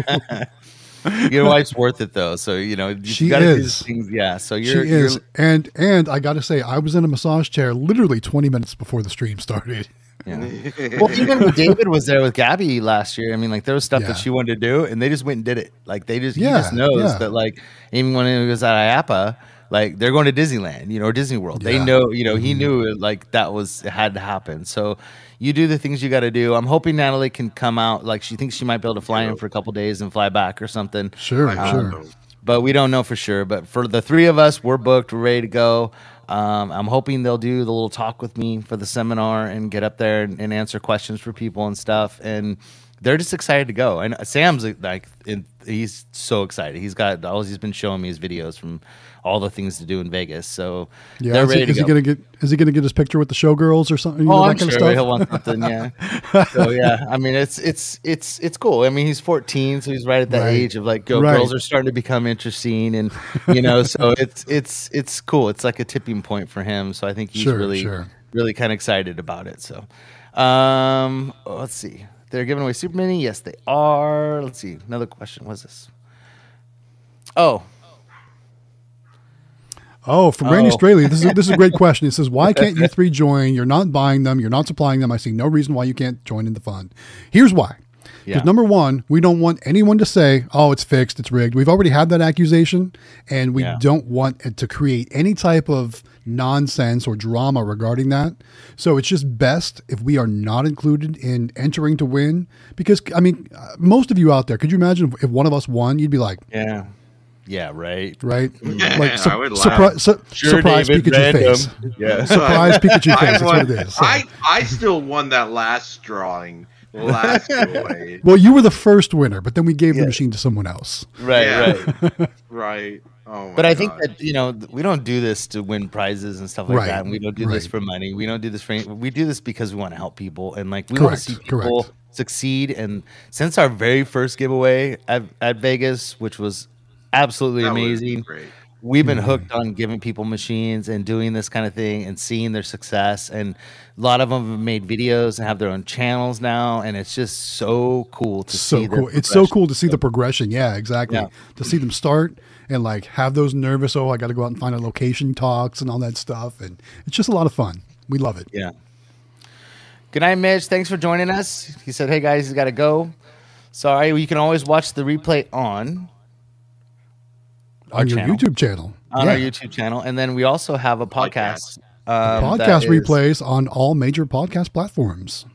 A: Your wife's worth it though, so you know you
B: She
A: gotta do
B: is.
A: these things. Yeah, so
B: she
A: you're,
B: is,
A: you're
B: and and I got to say, I was in a massage chair literally 20 minutes before the stream started.
A: Yeah. well, even when David was there with Gabby last year, I mean, like there was stuff
B: Yeah.
A: that she wanted to do, and they just went and did it. Like they just, he
B: Yeah,
A: just knows
B: yeah.
A: that, like even when he was at IAAPA, like they're going to Disneyland, you know, or Disney World. They
B: Yeah. Mm-hmm.
A: know, you know, he knew it, like that was it had to happen. So you do the things you got to do. I'm hoping Natalie can come out. Like she thinks she might be able to fly in for a couple days and fly back or something
B: Sure,
C: I
B: sure.
A: but we don't know for sure. But for the three of us, we're booked, we're ready to go. Um, I'm hoping they'll do the little talk with me for the seminar and get up there and, and answer questions for people and stuff. And they're just excited to go. And Sam's like, in, he's so excited. He's got all he's been showing me his videos from all the things to do in Vegas. So
B: Yeah,
A: they're
B: is, he,
A: ready
B: is
A: to
B: he
A: go.
B: gonna get? Is he gonna get his picture with the showgirls or something? You
A: Oh,
B: know,
A: I'm
B: kind
A: sure
B: of stuff.
A: he'll want something. Yeah. so yeah, I mean, it's it's it's it's cool. I mean, he's 14, so he's right at that
B: Right.
A: age of like, go,
B: Right.
A: girls are starting to become interesting, and you know, so it's it's it's cool. It's like a tipping point for him. So I think he's
B: Sure,
A: really
B: sure.
A: really kind of excited about it. So, um, let's see. They're giving away Super Mini. Yes, they are. Let's see. Another question. What's this? Oh,
B: Oh, from Randy
A: Oh.
B: Straley, this is this is a great question. It says, "Why can't you three join? You're not buying them. You're not supplying them. I see no reason why you can't join in the fund. Here's why. Because
A: Yeah.
B: number one, we don't want anyone to say, "Oh, it's fixed, it's rigged." We've already had that accusation, and we
A: Yeah.
B: don't want it to create any type of nonsense or drama regarding that. So it's just best if we are not included in entering to win. Because I mean, uh, most of you out there, could you imagine if one of us won? You'd be like,
A: yeah, yeah, right.
B: right,
C: Yeah,
B: like
C: I would laugh.
B: surprise, su- surprise Pikachu face.
A: Yeah.
B: Surprise Pikachu face.
C: I,
B: That's
C: won,
B: what it is. So-
C: I I still won that last drawing, last
B: well, you were the first winner, but then we gave the machine to someone else.
A: Right,
C: Yeah.
A: right.
C: Right. Oh my
A: But I think that you know we don't do this to win prizes and stuff like
B: Right,
A: that. And we don't do this for money. We don't do this for. Any, we do this because we want to help people and like we want to see people
B: correct.
A: succeed. And since our very first giveaway at, at Vegas, which was absolutely
C: That was
A: amazing,
C: great.
A: we've been
B: Mm-hmm.
A: hooked on giving people machines and doing this kind of thing and seeing their success. And a lot of them have made videos and have their own channels now, and it's just so cool to
B: So
A: see. their
B: cool. It's so cool to see the progression. Yeah, exactly.
A: Yeah.
B: To see them start and like have those nervous, oh, I got to go out and find a location talks and all that stuff. And it's just a lot of fun. We love it.
A: Yeah. Good night, Mitch. Thanks for joining us. He said, "Hey guys, he's got to go. Sorry, well, you can always watch the replay on
B: On your
A: channel.
B: YouTube channel.
A: on
B: yeah.
A: our YouTube channel, and then we also have a podcast.
C: Podcast.
A: Um, that
B: podcast
A: is-
B: replays on all major podcast platforms.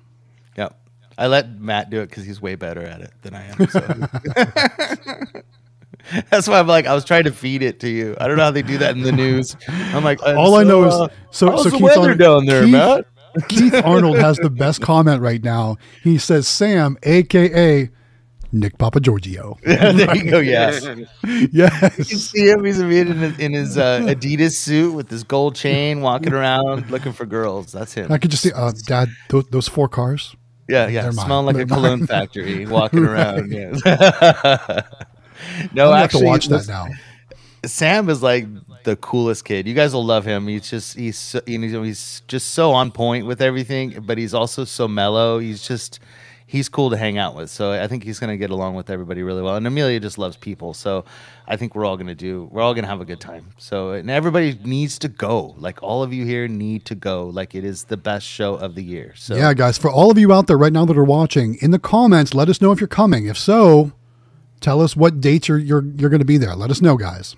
A: Yep. I let Matt do it because he's way better at it than I am. So. That's why I'm like, I was trying to feed it to you. I don't know how they do that in the news. I'm like,
B: All I know is
A: uh,
B: so
A: how's
B: so
A: the
B: Keith
A: weather
B: Arnold,
A: down there,
B: Keith,
A: Matt?
B: Keith Arnold has the best comment right now. He says Sam, aka Nick Papa Giorgio.
A: there you go. Yes.
B: Yes.
A: You see him. He's in his, in his uh, Adidas suit with his gold chain, walking around looking for girls. That's him.
B: I could just see, uh, Dad, those, those four cars.
A: Yeah, yeah.
B: They're mine.
A: Smelling like
B: They're
A: a cologne
B: mine.
A: factory, walking around. Yeah. no,
B: I'm have to watch that now.
A: Sam is like the coolest kid. You guys will love him. He's just he's so, you know he's just so on point with everything, but he's also so mellow. He's just he's cool to hang out with. So I think he's gonna get along with everybody really well. And Amelia just loves people, so I think we're all gonna do. We're all gonna have a good time. So and everybody needs to go. Like all of you here need to go. Like it is the best show of the year. So
B: Yeah, guys, for all of you out there right now that are watching, in the comments, let us know if you're coming. If so, tell us what dates you're you're, you're going to be there. Let us know, guys.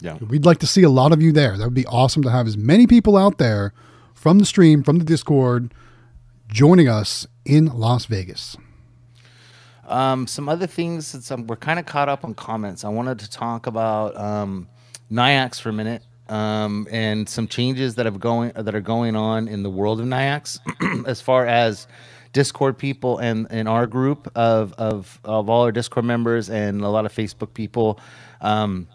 A: yeah.
B: We'd like to see a lot of you there. That would be awesome to have as many people out there from the stream, from the Discord, joining us in Las Vegas.
A: Um, some other things since um, we're kind of caught up on comments. I wanted to talk about um, Nayax for a minute um, and some changes that have going that are going on in the world of Nayax as far as Discord people and in our group of, of of all our Discord members and a lot of Facebook people. Um,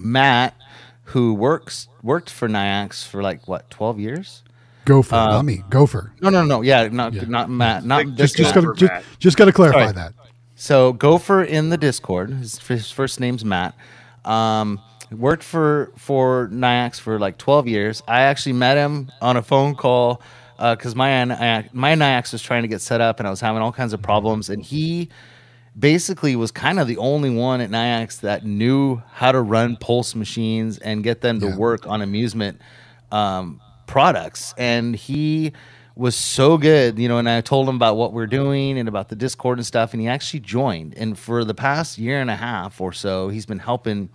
A: Matt, who works worked for Nayax for like what twelve years.
B: Gopher,
A: Uh,
B: not me. Gopher.
A: No, no, no. Yeah, not
B: Yeah.
A: not Matt. Not
C: Like,
B: Just, just gotta, just, just got to clarify
A: Sorry.
B: that.
A: So Gopher in the Discord, his, his first name's Matt. Um, worked for for Nayax for like 12 years. I actually met him on a phone call because my Ny- my Nayax was trying to get set up and I was having all kinds of problems. And he basically was kind of the only one at Nayax that knew how to run pulse machines and get them to
B: Yeah.
A: work on amusement um, products. And he was so good, you know. And I told him about what we're doing and about the Discord and stuff, and he actually joined. And for the past year and a half or so, he's been helping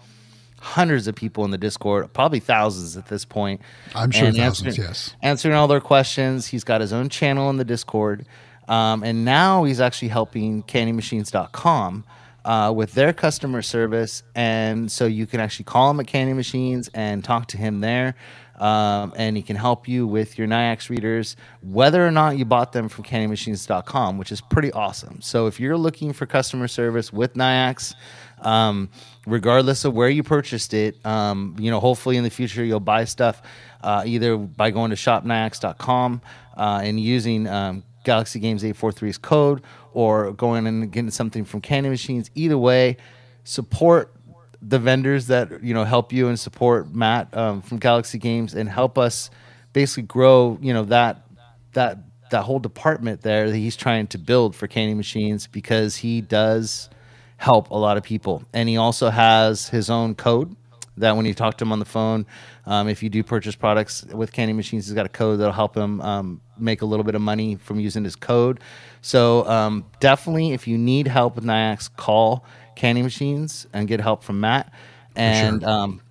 A: hundreds of people in the Discord, probably thousands at this point.
B: I'm sure thousands,
A: answering-
B: yes.
A: answering all their questions. He's got his own channel in the Discord. Um, and now he's actually helping candymachines.com uh, with their customer service. And so you can actually call him at Candy Machines and talk to him there. Um, and he can help you with your Nayax readers, whether or not you bought them from candymachines.com, which is pretty awesome. So if you're looking for customer service with Nayax, um, regardless of where you purchased it, um, you know, hopefully in the future you'll buy stuff uh, either by going to shopnyax.com uh, and using um, Galaxy Games 843's code or going and getting something from Candy Machines. Either way, support the vendors that you know help you and support Matt um, from Galaxy Games and help us basically grow. You know that that that whole department there that he's trying to build for Candy Machines because he does help a lot of people, and he also has his own code that when you talk to him on the phone, um, if you do purchase products with Candy Machines, he's got a code that'll help him um, make a little bit of money from using his code. So um, definitely, if you need help with Nayax, call Candy Machines and get help from Matt. And um,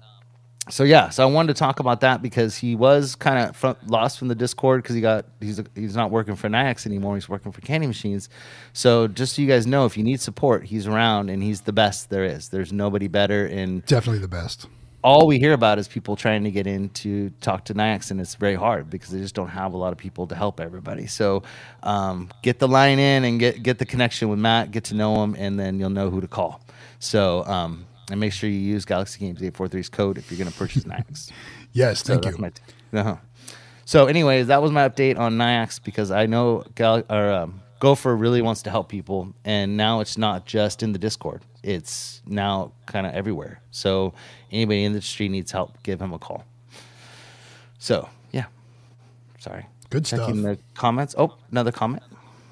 A: so yeah, so I wanted to talk about that because he was kind of lost from the Discord because he got he's he's not working for Nayax anymore. He's working for Candy Machines. So just so you guys know, if you need support, he's around and he's the best there is. There's nobody better in
B: Definitely the best.
A: All we hear about is people trying to get in to talk to Nayax, and it's very hard because they just don't have a lot of people to help everybody. So um, get the line in and get get the connection with Matt, get to know him, and then you'll know who to call. So um, and make sure you use Galaxy Games 843's code if you're going to purchase Nayax.
B: Yes,
A: So
B: thank you.
A: my t- uh-huh. So, anyways, that was my update on Nayax because I know Gal- or, um, Gopher really wants to help people, and now it's not just in the Discord; it's now kind of everywhere. So, anybody in the industry needs help, give him a call. So, yeah, sorry.
B: Good
A: Checking
B: stuff.
A: the comments. Oh, another comment.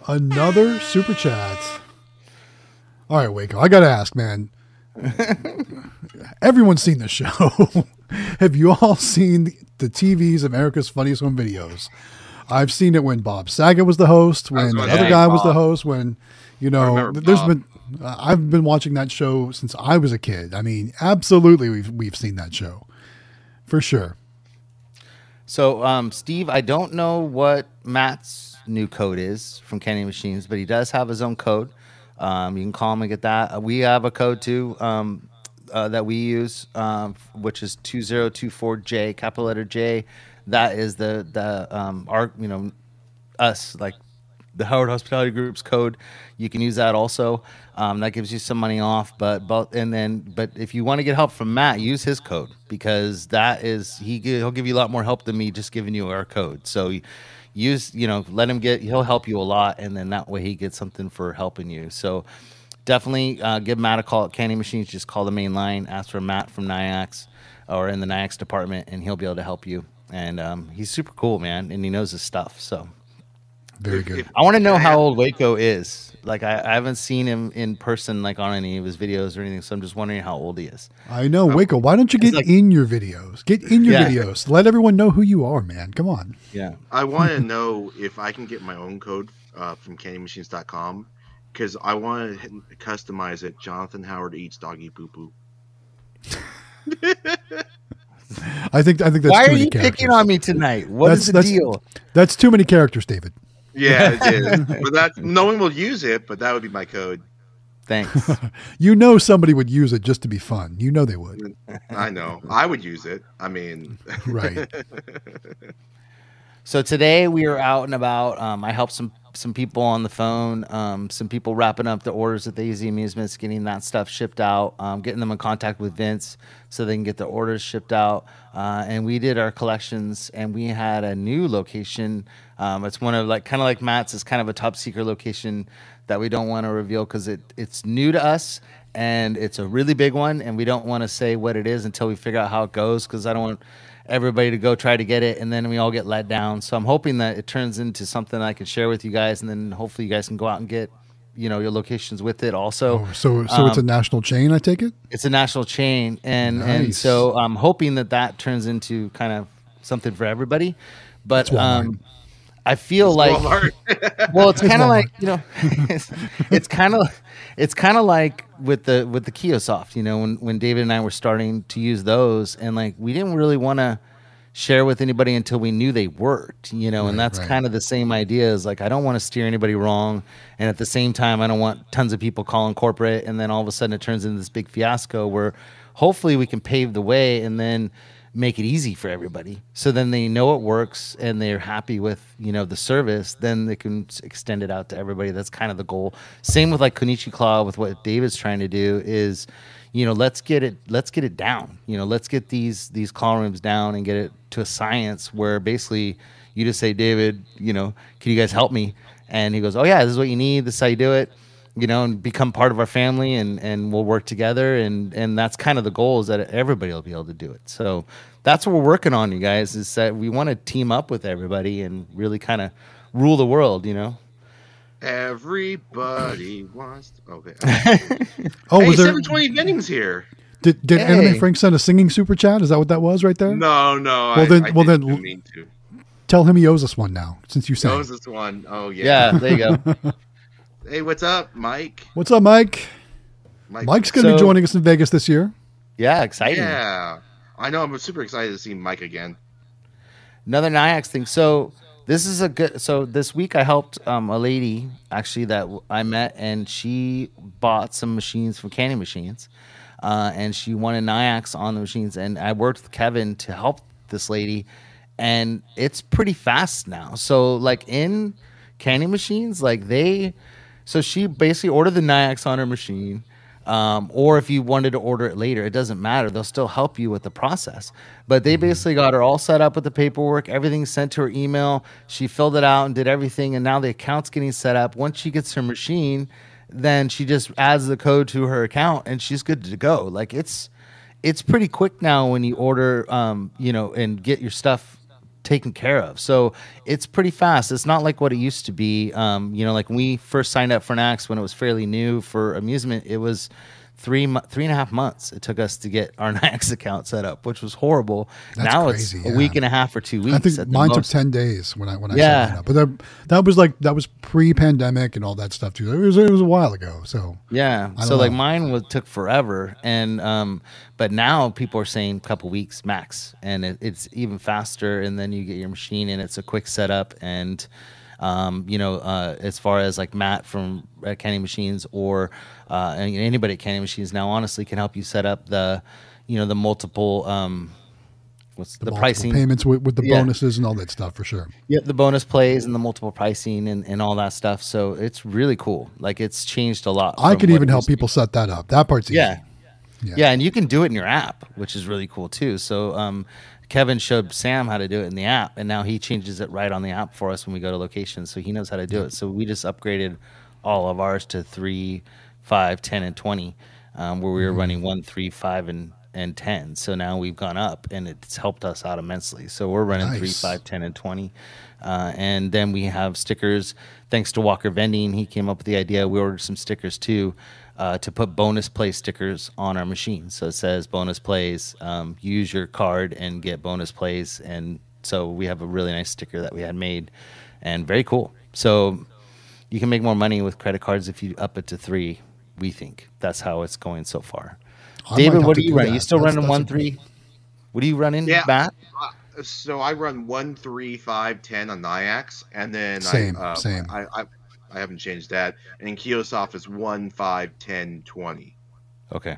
B: Another super chat. All right, Waco. I got to ask, man. Everyone's seen the show. Have you all seen the TV's America's Funniest Home Videos? I've seen it when Bob Saget was the host, when the other
C: say
B: guy was the host, when you know,
C: remember
B: there's
C: Bob.
B: been. Uh, I've been watching that show since I was a kid. I mean, absolutely, we've we've seen that show for sure.
A: So, um, Steve, I don't know what Matt's new code is from Candy Machines, but he does have his own code. Um, you can call him and get that. Uh, We have a code too. Um, uh, that we use, um, which is two zero two four J, capital letter J. That is the the um, our you know us like the Howard Hospitality Group's code. You can use that also. Um, that gives you some money off. But but and then but if you want to get help from Matt, use his code because that is he he'll give you a lot more help than me just giving you our code. So use you know let him get he'll help you a lot, and then that way he gets something for helping you. So definitely uh, give Matt a call at Candy Machines. Just call the main line, ask for Matt from Nayax or in the Nayax department, and he'll be able to help you. And um, he's super cool, man, and he knows his stuff. So
B: very good.
A: I want to know how old Waco is. Like I, I, haven't seen him in person, like on any of his videos or anything. So I'm just wondering how old he is.
B: I know Waco. Why don't you get like, in your videos? Get in your yeah. videos. Let everyone know who you are, man. Come on.
A: Yeah.
C: I want to know if I can get my own code uh, from CandyMachines.com because I want to customize it. Jonathan Howard eats doggy poo poo.
B: I think I think that's
A: why
B: are
A: you
B: characters.
A: picking on me tonight? What that's, is the
B: that's,
A: deal?
B: That's too many characters, David.
C: Yeah, it is. but that no one will use it, but that would be my code.
A: Thanks.
B: you know somebody would use it just to be fun. You know they would.
C: I know. I would use it. I mean,
B: right.
A: so today we are out and about. Um, I helped some some people on the phone, um, some people wrapping up the orders at the Easy Amusements, getting that stuff shipped out, um, getting them in contact with Vince so they can get the orders shipped out. Uh, and we did our collections, and we had a new location. Um, it's one of like kind of like Matt's. It's kind of a top secret location that we don't want to reveal because it it's new to us and it's a really big one, and we don't want to say what it is until we figure out how it goes because I don't want everybody to go try to get it and then we all get let down. So I'm hoping that it turns into something I can share with you guys and then hopefully you guys can go out and get you know your locations with it also.
B: Oh, so so um, it's a um, national chain, I take it.
A: It's a national chain, and nice. and so I'm hoping that that turns into kind of something for everybody. But um, I feel it's like well, it's kind of like you know, it's, it's kind of it's kind of like with the with the Kiosoft, you know, when when David and I were starting to use those, and like we didn't really want to share with anybody until we knew they worked, you know, right, and that's right. kind of the same idea. Is like I don't want to steer anybody wrong, and at the same time, I don't want tons of people calling corporate, and then all of a sudden it turns into this big fiasco where hopefully we can pave the way, and then make it easy for everybody. So then they know it works and they're happy with, you know, the service, then they can extend it out to everybody. That's kind of the goal. Same with like Konichi Claw with what David's trying to do is, you know, let's get it let's get it down. You know, let's get these these call rooms down and get it to a science where basically you just say, David, you know, can you guys help me? And he goes, Oh yeah, this is what you need, this is how you do it you know, and become part of our family and, and we'll work together. And, and that's kind of the goal is that everybody will be able to do it. So that's what we're working on, you guys, is that we want to team up with everybody and really kind of rule the world, you know?
C: Everybody wants. To, okay.
B: oh,
C: hey,
B: was there
C: 720 vendings here?
B: Did did hey. Anime Frank send a singing super chat? Is that what that was right there?
C: No, no.
B: Well I, then, I well then, mean to. tell him he owes us one now since you said
C: owes us one. Oh yeah.
A: Yeah, there you go.
C: Hey, what's up, Mike?
B: What's up, Mike? Mike. Mike's going to so, be joining us in Vegas this year.
A: Yeah, exciting.
C: Yeah, I know. I'm super excited to see Mike again.
A: Another Nayax thing. So this is a good. So this week I helped um, a lady actually that I met, and she bought some machines from Candy Machines, uh, and she wanted Nayax on the machines, and I worked with Kevin to help this lady, and it's pretty fast now. So like in Candy Machines, like they so she basically ordered the Nayax on her machine. Um, or if you wanted to order it later, it doesn't matter. They'll still help you with the process. But they mm-hmm. basically got her all set up with the paperwork, everything sent to her email. She filled it out and did everything, and now the account's getting set up. Once she gets her machine, then she just adds the code to her account, and she's good to go. Like it's it's pretty quick now when you order, um, you know, and get your stuff taken care of. So it's pretty fast. It's not like what it used to be. Um, you know, like when we first signed up for an Nayax when it was fairly new for amusement, it was three three and a half months it took us to get our Nayax account set up, which was horrible. That's now crazy, it's yeah. a week and a half or two weeks.
B: I think mine took ten days when I when I yeah. signed up, but that, that was like that was pre-pandemic and all that stuff too. It was it was a while ago, so
A: yeah. So know. like mine was took forever, and um, but now people are saying a couple weeks max, and it, it's even faster. And then you get your machine, and it's a quick setup and Um, you know, uh, as far as like Matt from Candy Machines or uh, and anybody at Candy Machines now, honestly, can help you set up the, you know, the multiple. Um, what's the,
B: multiple
A: pricing
B: payments with, with the
A: Yeah.
B: bonuses and all that stuff for sure.
A: yeah, the bonus plays and the multiple pricing and, and all that stuff. So it's really cool. Like it's changed a lot.
B: I could even help
A: used to be.
B: people set that up. That part's easy.
A: Yeah.
B: Yeah.
A: yeah. and you can do it in your app, which is really cool too. So um, Kevin showed Sam how to do it in the app, and now he changes it right on the app for us when we go to locations. So he knows how to do it. So we just upgraded all of ours to three, five, 10, and 20, um, where we were running one, three, five, and and 10. So now we've gone up, and it's helped us out immensely. So we're running three,
B: Nice.
A: five, 10, and 20. Uh, and then we have stickers. Thanks to Walker Vending, he came up with the idea. We ordered some stickers too uh, to put bonus play stickers on our machine. So it says bonus plays. Um, use your card and get bonus plays. And so we have a really nice sticker that we had made, and very cool. So you can make more money with credit cards if you up it to three. We think that's how it's going so far.
B: I
A: David, what are you running?
B: that.
A: You still
B: That's-
A: running
B: that's
A: one
B: a-
A: three? What are you running,
C: Yeah.
A: Matt?
C: Uh, so I run one, three, five, ten on Nayax, and then
B: Same,
C: I, uh,
B: same.
C: I, I, I haven't changed that. And in Kiosoft is one, five, ten, twenty.
A: Okay.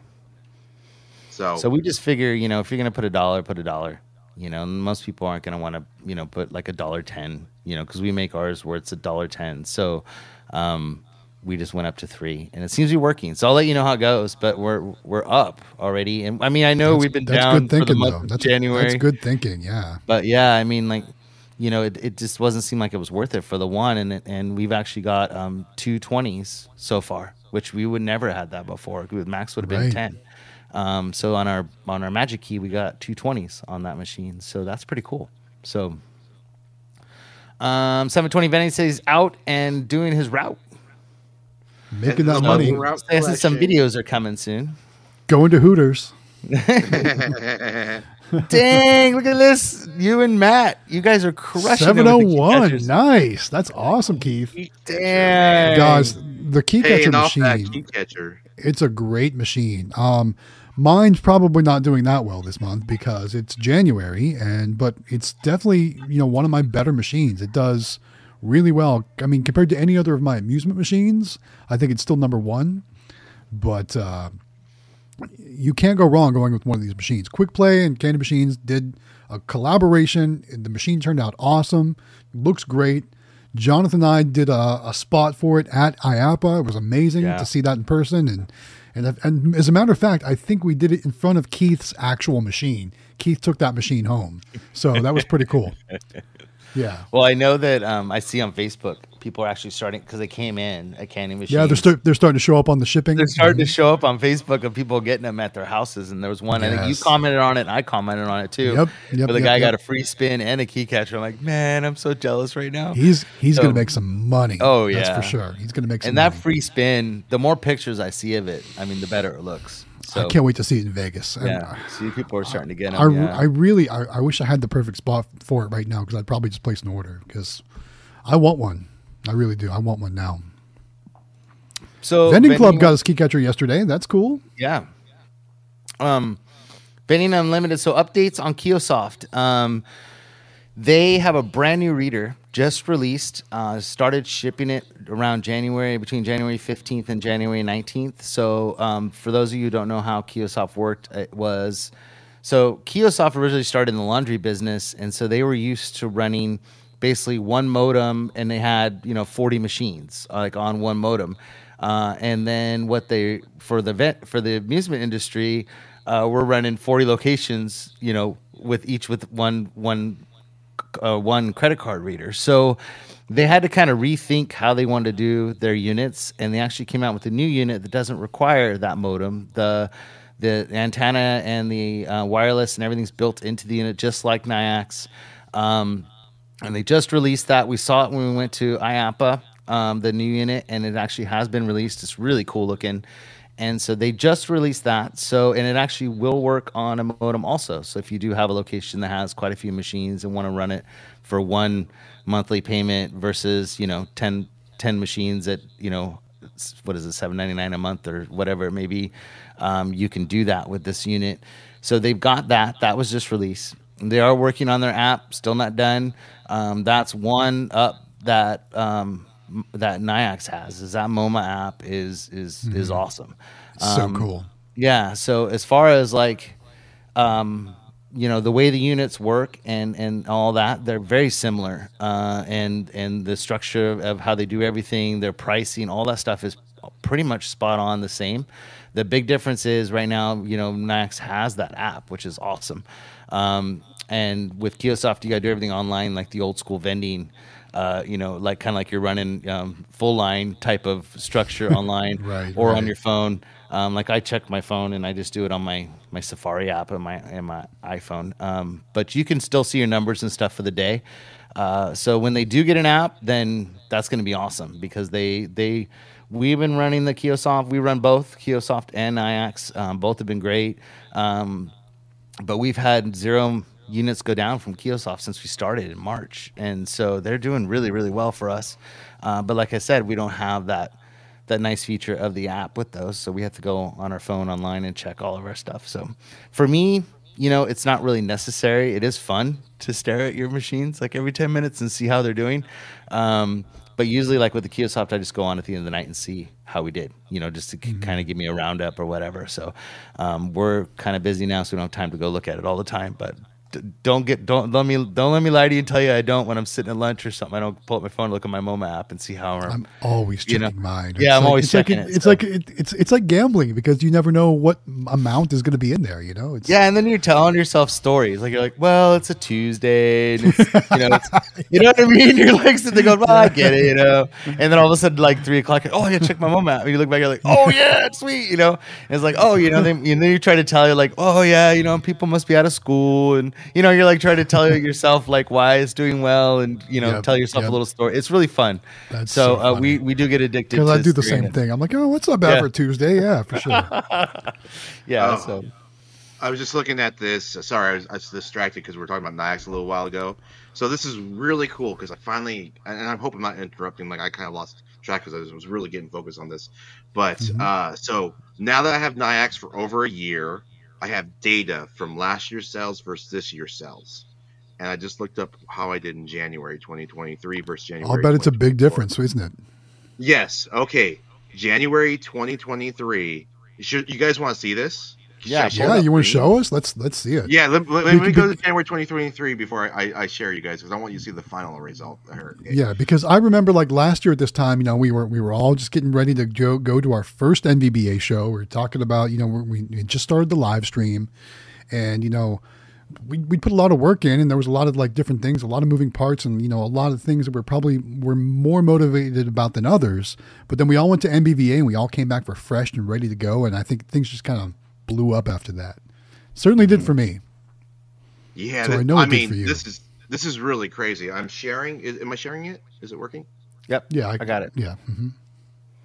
C: So,
A: So we just figure, you know, if you're gonna put a dollar, put a dollar. You know, and most people aren't gonna want to, you know, put like a dollar ten. You know, because we make ours where it's a dollar ten. So um, we just went up to three, and it seems to be working. So I'll let you know how it goes. But we're we're up already, and I mean, I know
B: That's-
A: we've been
B: that's
A: down
B: good thinking,
A: for the month
B: though.
A: of
B: That's,
A: January.
B: That's good thinking. Yeah.
A: But yeah, I mean, like, you know, it, it just wasn't seem like it was worth it for the one, and and we've actually got um, two twenties so far, which we would never had that before. Max would have been
B: Right.
A: ten. Um, so on our on our Magic Key, we got two twenties on that machine, so that's pretty cool. So, um, seven twenty Benny says out and doing his route.
B: Making that
C: So-
B: money.
C: Route
A: Says some videos are coming soon.
B: Going to Hooters.
A: Dang! Look at this, you and Matt. You guys are crushing. it with the key
B: 701. Nice. That's awesome, Keith.
A: Damn,
B: Guys, the key catcher
C: Paying off
B: machine,
C: key catcher.
B: it's a great machine. Um, mine's probably not doing that well this month because it's January, and but it's definitely you know one of my better machines. It does really well. I mean, compared to any other of my amusement machines, I think it's still number one. But uh, you can't go wrong going with one of these machines. Quick Play and Candy Machines did a collaboration. and The machine turned out awesome. Looks great. Jonathan and I did a, a spot for it at IAAPA. It was amazing
A: Yeah.
B: to see that in person. And, and and as a matter of fact, I think we did it in front of Keith's actual machine. Keith took that machine home, so that was pretty cool. Yeah,
A: Well, I know that um, I see on Facebook people are actually starting because they came in at Candy Machine.
B: yeah, they're st- they're starting to show up on the shipping.
A: they're starting to show up on Facebook of people getting them at their houses. And there was one, I think you commented on it, and I commented on it too.
B: Yep, yep,
A: Where the
B: yep,
A: guy
B: yep.
A: got a free spin and a key catcher. I'm like, man, I'm so jealous right now.
B: He's he's
A: So-
B: going to make some money.
A: Oh,
B: that's
A: yeah.
B: for sure. He's going to make some.
A: and that
B: money.
A: free spin, the more pictures I see of it, I mean, the better it looks. So
B: I can't wait to see it in Vegas. And
A: yeah, see, people are starting to get them.
B: I,
A: yeah.
B: I really I, I wish I had the perfect spot for it right now because I'd probably just place an order because I want one. I really do. I want one now.
A: so
B: Vending Club got his key catcher yesterday. That's cool.
A: Yeah. Um, Vending Unlimited. So updates on Kiosoft. Um, they have a brand new reader just released. Uh, started shipping it around January, between January 15th and January 19th. So um, for those of you who don't know how Kiosoft worked, it was so Kiosoft originally started in the laundry business, and so they were used to running basically one modem, and they had you know 40 machines like on one modem. Uh, and then what they for the vet for the amusement industry, uh, we're running 40 locations, you know, with each with one one uh, one credit card reader. So they had to kind of rethink how they wanted to do their units, and they actually came out with a new unit that doesn't require that modem. The the antenna and the uh, wireless and everything's built into the unit, just like Nayax. Um, and they just released that. We saw it when we went to IAAPA, um, the new unit, and it actually has been released. It's really cool looking. And so they just released that. So, and it actually will work on a modem also. So, if you do have a location that has quite a few machines and want to run it for one monthly payment versus, you know, 10, 10 machines at, you know, what is it, seven ninety nine a month or whatever it may be, um, you can do that with this unit. So they've got that. That was just released. They are working on their app, still not done. Um, that's one up that um, that Nayax has is that MoMA app is is is awesome.
B: so
A: Um,
B: cool.
A: Yeah. So as far as like, um, you know, the way the units work and and all that, they're very similar. Uh, and and the structure of, how they do everything, their pricing, all that stuff is pretty much spot on the same. The big difference is right now, you know, Nayax has that app, which is awesome. Um, and with Kiosoft, you got to do everything online, like the old school vending. Uh, you know, like kind of like you're running um, full line type of structure online
B: Right,
A: or on your phone. Um, like I check my phone and I just do it on my my Safari app and my and my iPhone. Um, but you can still see your numbers and stuff for the day. Uh, so when they do get an app, then that's going to be awesome because they they we've been running the Kiosoft. We run both Kiosoft and Nayax. Um, both have been great. Um, but we've had zero units go down from Kiosoft since we started in March, and so they're doing really, really well for us. Uh, but like I said, we don't have that that nice feature of the app with those, so we have to go on our phone online and check all of our stuff. So for me, you know, it's not really necessary. It is fun to stare at your machines like every ten minutes and see how they're doing. Um, but usually, like with the Kiosoft, I just go on at the end of the night and see how we did, you know, just to kind of give me a roundup or whatever. So um, we're kind of busy now, so we don't have time to go look at it all the time. But don't get don't let me don't let me lie to you and tell you I don't when I'm sitting at lunch or something. I don't pull up my phone, look at my MoMA app, and see how we're.
B: I'm always
A: you
B: checking
A: know,
B: mine.
A: yeah, I'm
B: like,
A: always
B: it's like
A: checking
B: it-
A: it,
B: It's
A: so-
B: like it, it's it's like gambling because you never know what amount is going to be in there. You know, it's
A: yeah, and then you're telling yourself stories like you're like, well, it's a Tuesday, and it's, you know, it's, you know what I mean. You're like sitting there going, well, I get it, you know. And then all of a sudden, like three o'clock, oh yeah, check my MoMA app. And you look back, you're like, oh yeah, it's sweet, you know. And it's like, oh, you know, then, then you try to tell you like, oh yeah, you know, people must be out of school, and you know, you're like trying to tell yourself like why it's doing well, and you know,
B: Yep,
A: tell yourself
B: yep.
A: a little story. It's really fun.
B: That's
A: so
B: so
A: uh, we we do get addicted
B: because
A: to
B: I do the same thing. I'm like, oh, what's not bad
A: Yeah.
B: for Tuesday? Yeah, for sure.
A: Yeah,
C: Oh.
A: so
C: I was just looking at this. Sorry, I was, I was distracted because we were talking about Nayax a little while ago. So this is really cool because I finally, and I hope I'm not interrupting. Like I kind of lost track because I was, was really getting focused on this. But
B: Mhm.
C: uh, so now that I have Nayax for over a year, I have data from last year's sales versus this year's sales. And I just looked up how I did in January 2023 versus January.
B: I'll bet it's a big difference, isn't it?
C: Yes. Okay. January 2023. Should you guys want to see this?
A: Yeah,
C: Should I
A: Hold
B: Yeah, you want to show us? Let's let's see it.
C: Yeah, let, let,
B: We
C: let me go to January 2023 before I, I, I share you guys because I want you to see the final result. Or-
B: Yeah, because I remember like last year at this time, you know, we were we were all just getting ready to go go to our first NBVA show. We were talking about, you know, we, we just started the live stream, and you know, we we put a lot of work in, and there was a lot of like different things, a lot of moving parts, and you know, a lot of things that we're probably were more motivated about than others. But then we all went to NBVA, and we all came back refreshed and ready to go. And I think things just kind of blew up after that. Certainly did for me.
C: Yeah,
B: So I
C: that-
B: know
C: I
B: did
C: mean,
B: for you.
C: this is this is really crazy. I'm sharing. Is, am I sharing it? Is it working?
A: yep,
B: Yeah,
A: I got it.
B: Yeah. Mm-hmm.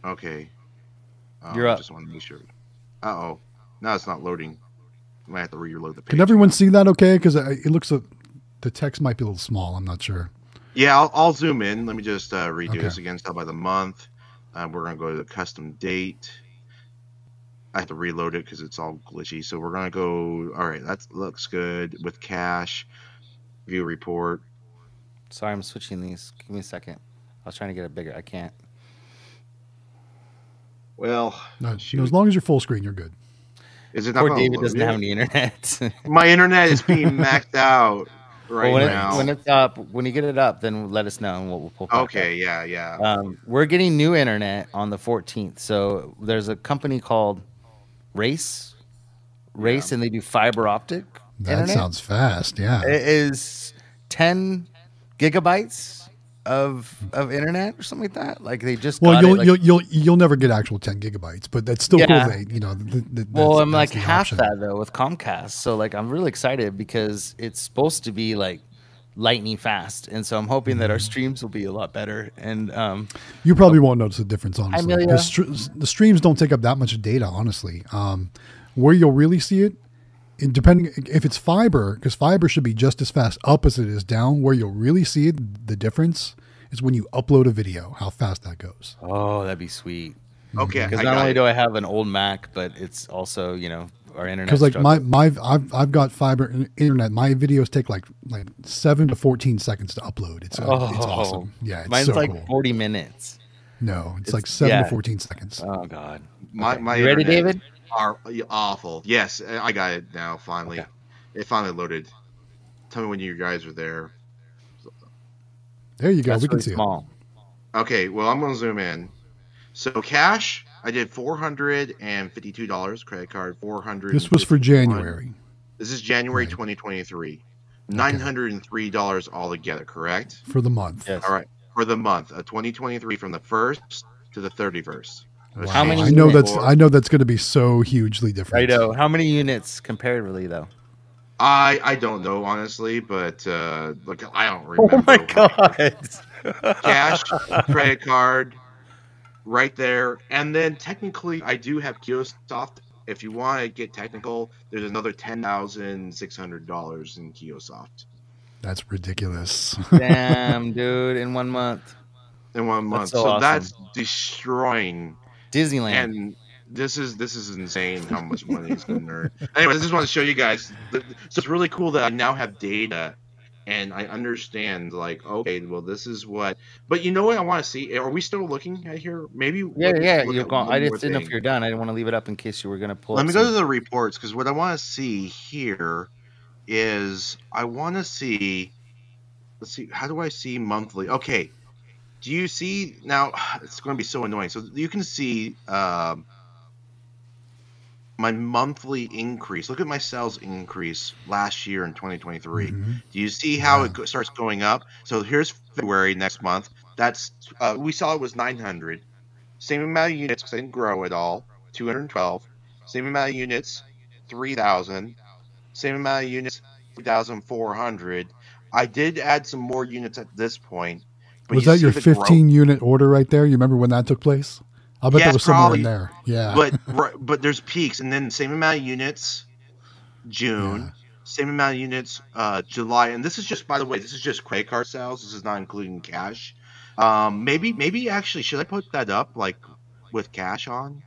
C: Okay. Um,
A: You're up.
C: Just want to make sure. Uh oh. No, it's not loading. I might have to reload the page.
B: Can everyone see that? Okay, because it looks like the text might be a little small. I'm not sure.
C: Yeah, I'll, I'll zoom in. Let me just uh, redo
B: Okay.
C: this again. Start by the month. Uh, we're gonna go to the custom date. I have to reload it because it's all glitchy. So we're gonna go. All right, that looks good with cash. View report.
A: Sorry, I'm switching these. Give me a second. I was trying to get it bigger. I can't.
C: Well,
B: No,
C: shoot.
B: as long as you're full screen, you're good.
C: is it not
A: Poor
C: gonna
A: David doesn't
C: yet?
A: have any internet.
C: My internet is being maxed out right
A: well, when,
C: now.
A: it, when it's up, when you get it up, then let us know and we'll, we'll pull. it back
C: okay, yeah, yeah.
A: Um, we're getting new internet on the 14th. So there's a company called Race, Race, and they do fiber optic.
B: That
A: internet.
B: sounds fast. Yeah.
A: It is 10 gigabytes of of internet or something like that. Like they just
B: well,
A: got
B: you'll,
A: it, like-
B: you'll you'll you'll never get actual 10 gigabytes, but that's still
A: Yeah.
B: cool. They, you know,
A: Well, I'm like half
B: option.
A: that though with Comcast. So like I'm really excited because it's supposed to be like lightning fast, and so I'm hoping that our
B: Mm-hmm.
A: streams will be a lot better. And um,
B: You probably won't notice a difference, honestly.
A: Amelia.
B: because str- the streams don't take up that much data, honestly. Um, where you'll really see it, it depending if it's fiber, because fiber should be just as fast up as it is down. Where you'll really see it, the difference is when you upload a video, how fast that goes.
A: oh, that'd be sweet.
C: okay,
A: Because not only
C: it.
A: do I have an old Mac, but it's also you know our internet.
B: Because like
A: struggle.
B: my my I've I've got fiber internet. My videos take like like seven to fourteen seconds to upload. It's uh, it's awesome. Yeah, it's
A: Oh. mine's
B: so
A: like
B: cool.
A: 40 minutes.
B: No, it's,
A: it's-
B: like seven
A: yeah.
B: to fourteen seconds.
A: Oh God.
C: My,
A: Okay.
C: my
A: you ready, David?
C: Are awful. Yes, I got it now. Finally,
A: Okay.
C: it finally loaded. Tell me when you guys are there.
B: there you go.
A: That's
B: we can see
A: small.
C: Okay, well I'm gonna zoom in. So cash, I did four hundred and fifty-two dollars. Credit card, four
B: it. This was for January.
C: This is January
B: Right.
C: 2023. Nine hundred and three dollars altogether. Correct.
B: for the month.
A: Yes.
C: All right, for the month of 2023, from the first to the 31st.
B: Wow.
A: How many
B: I know
A: units?
B: that's I know that's going to be so hugely different.
A: I know. How many units comparatively though?
C: I I don't know honestly, but uh, look, I don't remember.
A: Oh my God.
C: Cash, credit card, right there, and then technically, I do have Kiosoft. If you want to get technical, there's another ten thousand six hundred dollars in Kiosoft
B: That's ridiculous.
A: Damn, dude, in one month.
C: in one month.
A: so
C: so
A: awesome.
C: that's destroying
A: Disneyland.
C: and this is this is insane how much money he's gonna earn. Anyway, I just want to show you guys. So it's really cool that I now have data, and I understand. Like, okay, well, this is what. But you know what I want to see? Are we still looking at here? Maybe.
A: yeah, yeah, you're going. I just didn't know if you're done. I didn't want to leave it up in case you were gonna pull.
C: Let me go to the reports because what I want to see here is I want to see. Let's see. How do I see monthly? Okay. Do you see now? It's going to be so annoying. So you can see um, my monthly increase. Look at my sales increase last year in 2023.
B: Mhm.
C: Do you see how
B: Yeah.
C: it go- starts going up? So here's February next month. That's uh, we saw it was 900. Same amount of units I didn't grow at all. 212. Same amount of units, 3,000. Same amount of units, 3,400. I did add some more units at this point.
B: Was that your
C: the growth.
B: 15 unit order right there? You remember when that took place? I bet
C: Yeah,
B: there was somewhere
C: probably.
B: in there. Yeah.
C: But right, but there's peaks, and then same amount of units, June.
B: Yeah.
C: Same amount of units, uh, July, and this is just, by the way, this is just credit card sales. This is not including cash. Um, maybe, maybe actually, should I put that up like with cash on?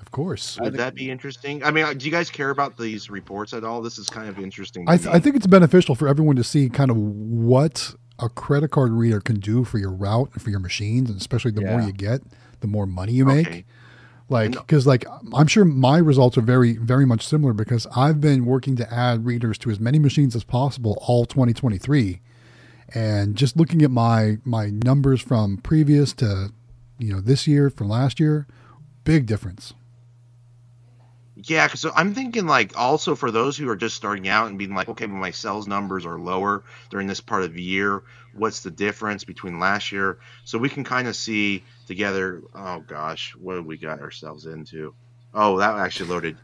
B: of course.
C: Would that be interesting? I mean, uh, do you guys care about these reports at all? This is kind of interesting.
B: I, th- I think it's beneficial for everyone to see kind of what a credit card reader can do for your route and for your machines, and especially the more you get, the more money you make.
C: Okay.
B: Like, because like I'm sure my results are very, very much similar because I've been working to add readers to as many machines as possible all 2023, and just looking at my my numbers from previous to, you know, this year from last year, big difference.
C: Yeah, because I'm thinking like also for those who are just starting out and being like, okay, my sales numbers are lower during this part of the year. What's the difference between last year? So we can kind of see together. Oh gosh, what we got ourselves into? Oh, that actually loaded.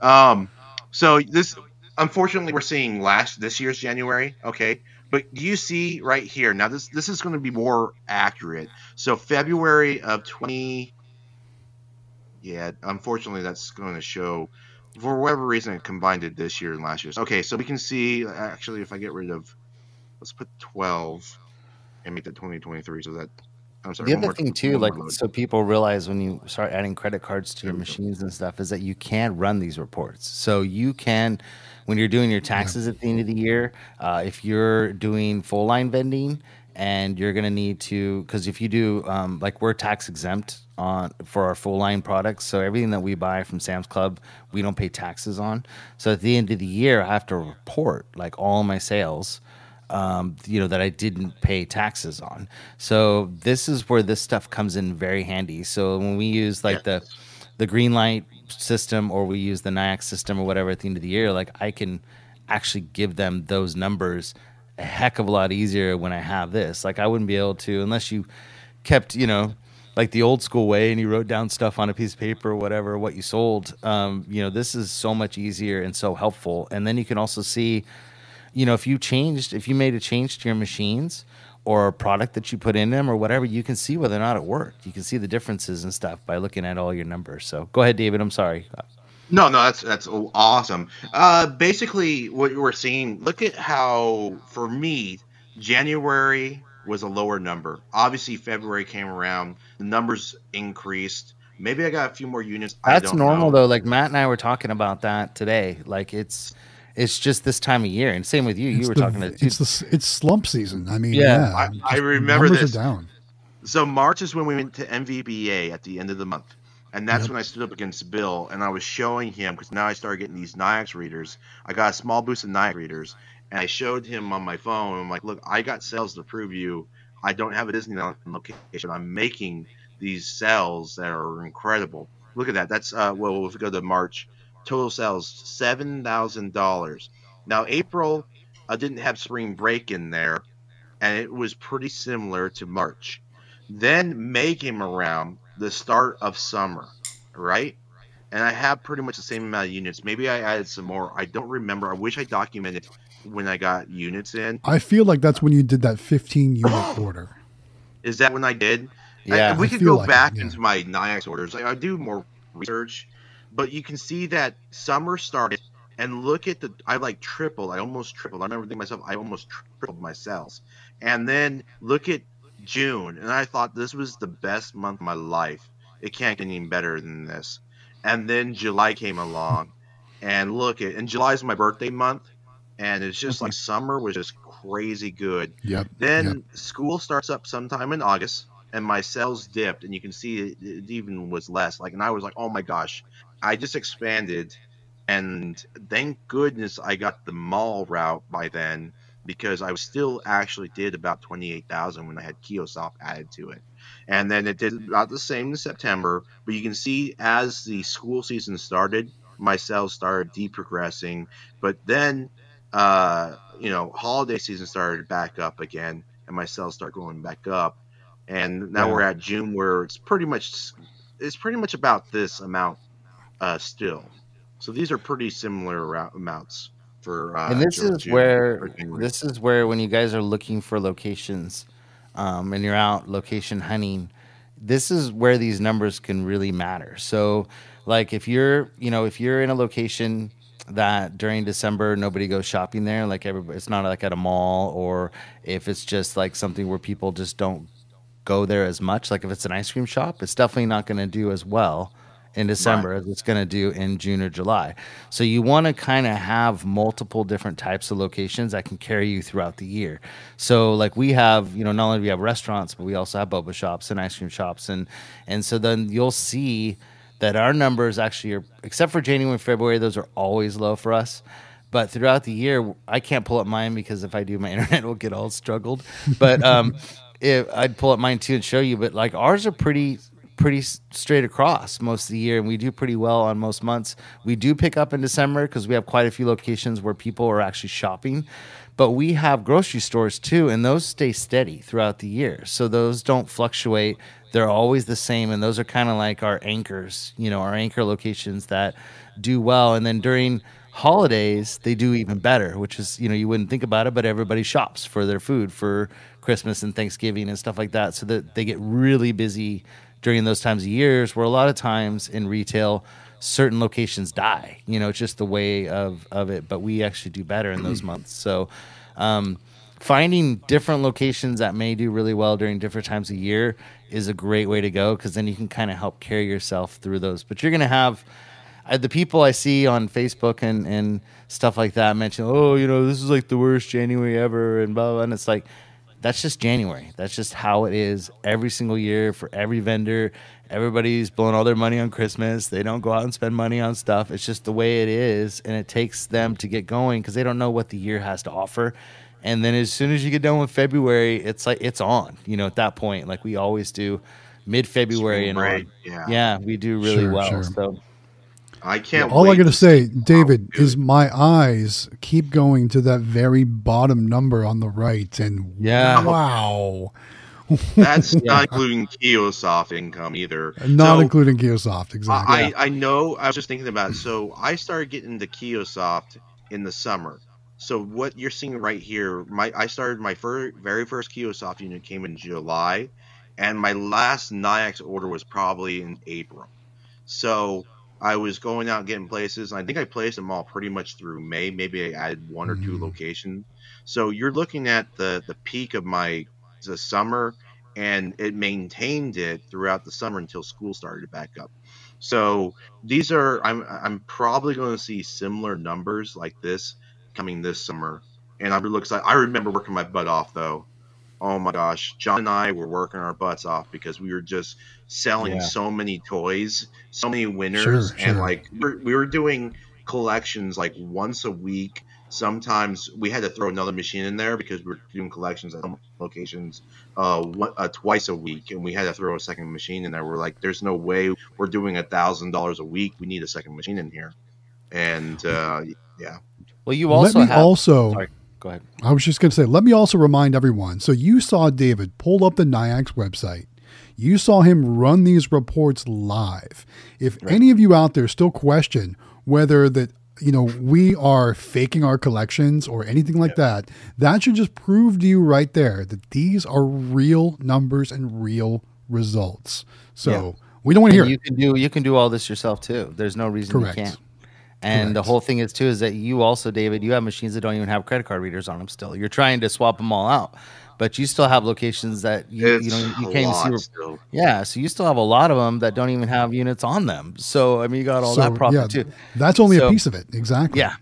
C: Um, so this, unfortunately, we're seeing last this year's January. Okay, but you see right here now? This this is going to be more accurate. So February of 20. Yeah, unfortunately, that's going to show for whatever reason it combined it this year and last year's. Okay, so we can see actually if I get rid of, let's put 12 and make that 2023. So that I'm sorry.
A: The other
C: more-
A: thing too, like
C: load.
A: so people realize when you start adding credit cards to your
C: There we go.
A: machines and stuff is that you can run these reports. So you can, when you're doing your taxes at the end of the year, uh, if you're doing full line vending and you're gonna need to, because if you do, um, like we're tax exempt on for our full line products, so everything that we buy from Sam's Club, we don't pay taxes on. So at the end of the year, I have to report like all my sales um, you know, that I didn't pay taxes on. So this is where this stuff comes in very handy. So when we use like the the green light system or we use the Nayax system or whatever at the end of the year, like I can actually give them those numbers a heck of a lot easier when I have this. Like I wouldn't be able to unless you kept, you know, like the old school way and you wrote down stuff on a piece of paper or whatever what you sold. Um, you know, this is so much easier and so helpful. And then you can also see you know, if you changed, if you made a change to your machines or a product that you put in them or whatever, you can see whether or not it worked. You can see the differences and stuff by looking at all your numbers. So go ahead, David. I'm sorry.
C: No, no, that's that's awesome. Uh, basically, what we're seeing. Look at how, for me, January was a lower number. Obviously, February came around, the numbers increased. Maybe I got a few more units. I
A: That's
C: don't
A: normal
C: know.
A: though. Like Matt and I were talking about that today. Like it's it's just this time of year, and same with you.
B: It's
A: you were
B: the-
A: talking to
B: it's the it's slump season. I mean,
A: Yeah.
B: yeah,
C: I- I remember
B: numbers
C: this.
B: Are down.
C: So March is when we went to NBVA at the end of the month, and that's
B: Yep.
C: when I stood up against Bill, and I was showing him because now I started getting these Nayax readers. I got a small boost of Nayax readers, and I showed him on my phone. I'm like, look, I got sales to prove you. I don't have a Disneyland location. I'm making these sales that are incredible. Look at that. That's uh, well, if we go to March, total sales seven thousand dollars. Now April, I didn't have spring break in there, and it was pretty similar to March. Then May came around, the start of summer, right? And I have pretty much the same amount of units. Maybe I added some more. I don't remember. I wish I documented when I got units in.
B: I feel like that's when you did that 15 unit order.
C: Is that when I did?
A: Yeah.
C: I- we
B: I
C: could go
B: like it,
C: back
B: yeah.
C: into my Nayax orders. I, I do more research, but you can see that summer started, and look at the. I like tripled. I almost tripled. I remember thinking myself, I almost tripled my sales. And then look at June, and I thought this was the best month of my life. It can't get any better than this. And then July came along, and look at and July is my birthday month, and it's just like mm-hmm. summer was just crazy good.
B: Yep.
C: Then
B: yep.
C: school starts up sometime in August, and my sales dipped, and you can see it, it even was less. Like, and I was like, oh my gosh, I just expanded, and thank goodness I got the mall route by then because I still actually did about twenty eight thousand when I had Kiosoft added to it, and then it did about the same in September. But you can see as the school season started, my sales started deprogressing, but then uh, you know, holiday season started back up again, and my sales start going back up, and now
A: Yeah.
C: we're at June where it's pretty much it's pretty much about this amount uh, still. So these are pretty similar amounts for. Uh,
A: and this
C: June-
A: is where this is where when you guys are looking for locations um, and you're out location hunting this is where these numbers can really matter so like if you're you know if you're in a location that during december nobody goes shopping there like everybody it's not like at a mall or if it's just like something where people just don't go there as much like if it's an ice cream shop it's definitely not going to do as well in December as it's going to do in June or July. So you want to kind of have multiple different types of locations that can carry you throughout the year. So like we have, you know, not only do we have restaurants, but we also have boba shops and ice cream shops and and so then you'll see that our numbers actually are except for January and February those are always low for us. But throughout the year, I can't pull up mine because if I do, my internet will get all struggled. But um, if I'd pull up mine too and show you. But like ours are pretty pretty straight across most of the year, and we do pretty well on most months. We do pick up in December because we have quite a few locations where people are actually shopping. But we have grocery stores too, and those stay steady throughout the year. So those don't fluctuate. They're always the same, and those are kind of like our anchors, you know, our anchor locations that do well. And then during holidays, they do even better, which is, you know, you wouldn't think about it, but everybody shops for their food for Christmas and Thanksgiving and stuff like that. So that they get really busy during those times of years where a lot of times in retail, certain locations die. You know, it's just the way of, of it, but we actually do better in those months. So, um, finding different locations that may do really well during different times of year is a great way to go because then you can kind of help carry yourself through those. But you're going to have uh, the people I see on Facebook and, and stuff like that mention, oh, you know, this is like the worst January ever and blah, blah. And it's like, that's just January. That's just how it is every single year for every vendor. Everybody's blowing all their money on Christmas. They don't go out and spend money on stuff. It's just the way it is. And it takes them to get going because they don't know what the year has to offer. And then as soon as you get done with February, it's like it's on, you know, at that point, like we always do mid February and on.
C: yeah.
A: Yeah, we do really
B: Sure,
A: well.
B: sure.
A: So
C: I can't.
B: All I got to say, David,
C: good-
B: is my eyes keep going to that very bottom number on the right, and
A: Yeah.
B: wow,
C: that's not including Kiosoft income either.
B: Uh, not
C: So,
B: including Kiosoft, exactly.
C: I, I know. I was just thinking about it. So I started getting the Kiosoft in the summer. So what you're seeing right here, my I started my fir- very first Kiosoft unit came in July, and my last Nayax order was probably in April. So I was going out getting places. And I think I placed them all pretty much through May. Maybe I added one or two
B: Mhm.
C: locations. So you're looking at the the peak of my the summer and it maintained it throughout the summer until school started to back up. So these are I'm I'm probably going to see similar numbers like this coming this summer, and I'm really excited. I remember working my butt off though. Oh my gosh, John and I were working our butts off because we were just selling
A: Yeah.
C: so many toys, so many winners,
B: Sure,
C: and
B: sure.
C: like we're, we were doing collections like once a week. Sometimes we had to throw another machine in there because we were doing collections at some locations uh, one, uh twice a week, and we had to throw a second machine in there. We're like, "There's no way we're doing a thousand dollars a week. We need a second machine in here." And uh, yeah,
A: Well, you also
B: Let me
A: have.
B: also.
A: Sorry, go ahead.
B: I was just going to say, let me also remind everyone. So you saw David pull up the Nayax website. You saw him run these reports live. If any of you out there still question whether that you know we are faking our collections or anything like that, that should just prove to you right there that these are real numbers and real results. So
A: Yeah.
B: we don't want to hear
A: you
B: it.
A: can do you can do all this yourself too. There's no reason
B: Correct.
A: you can't. And the whole thing is too is that you also, David, you have machines that don't even have credit card readers on them. Still, you're trying to swap them all out, but you still have locations that you,
C: it's
A: you know you can't see.
C: still.
A: Yeah, so you still have a lot of them that don't even have units on them. So I mean, you got all that
B: So,
A: profit
B: yeah,
A: too.
B: That's only
A: So-
B: a piece of it. Exactly.
A: Yeah,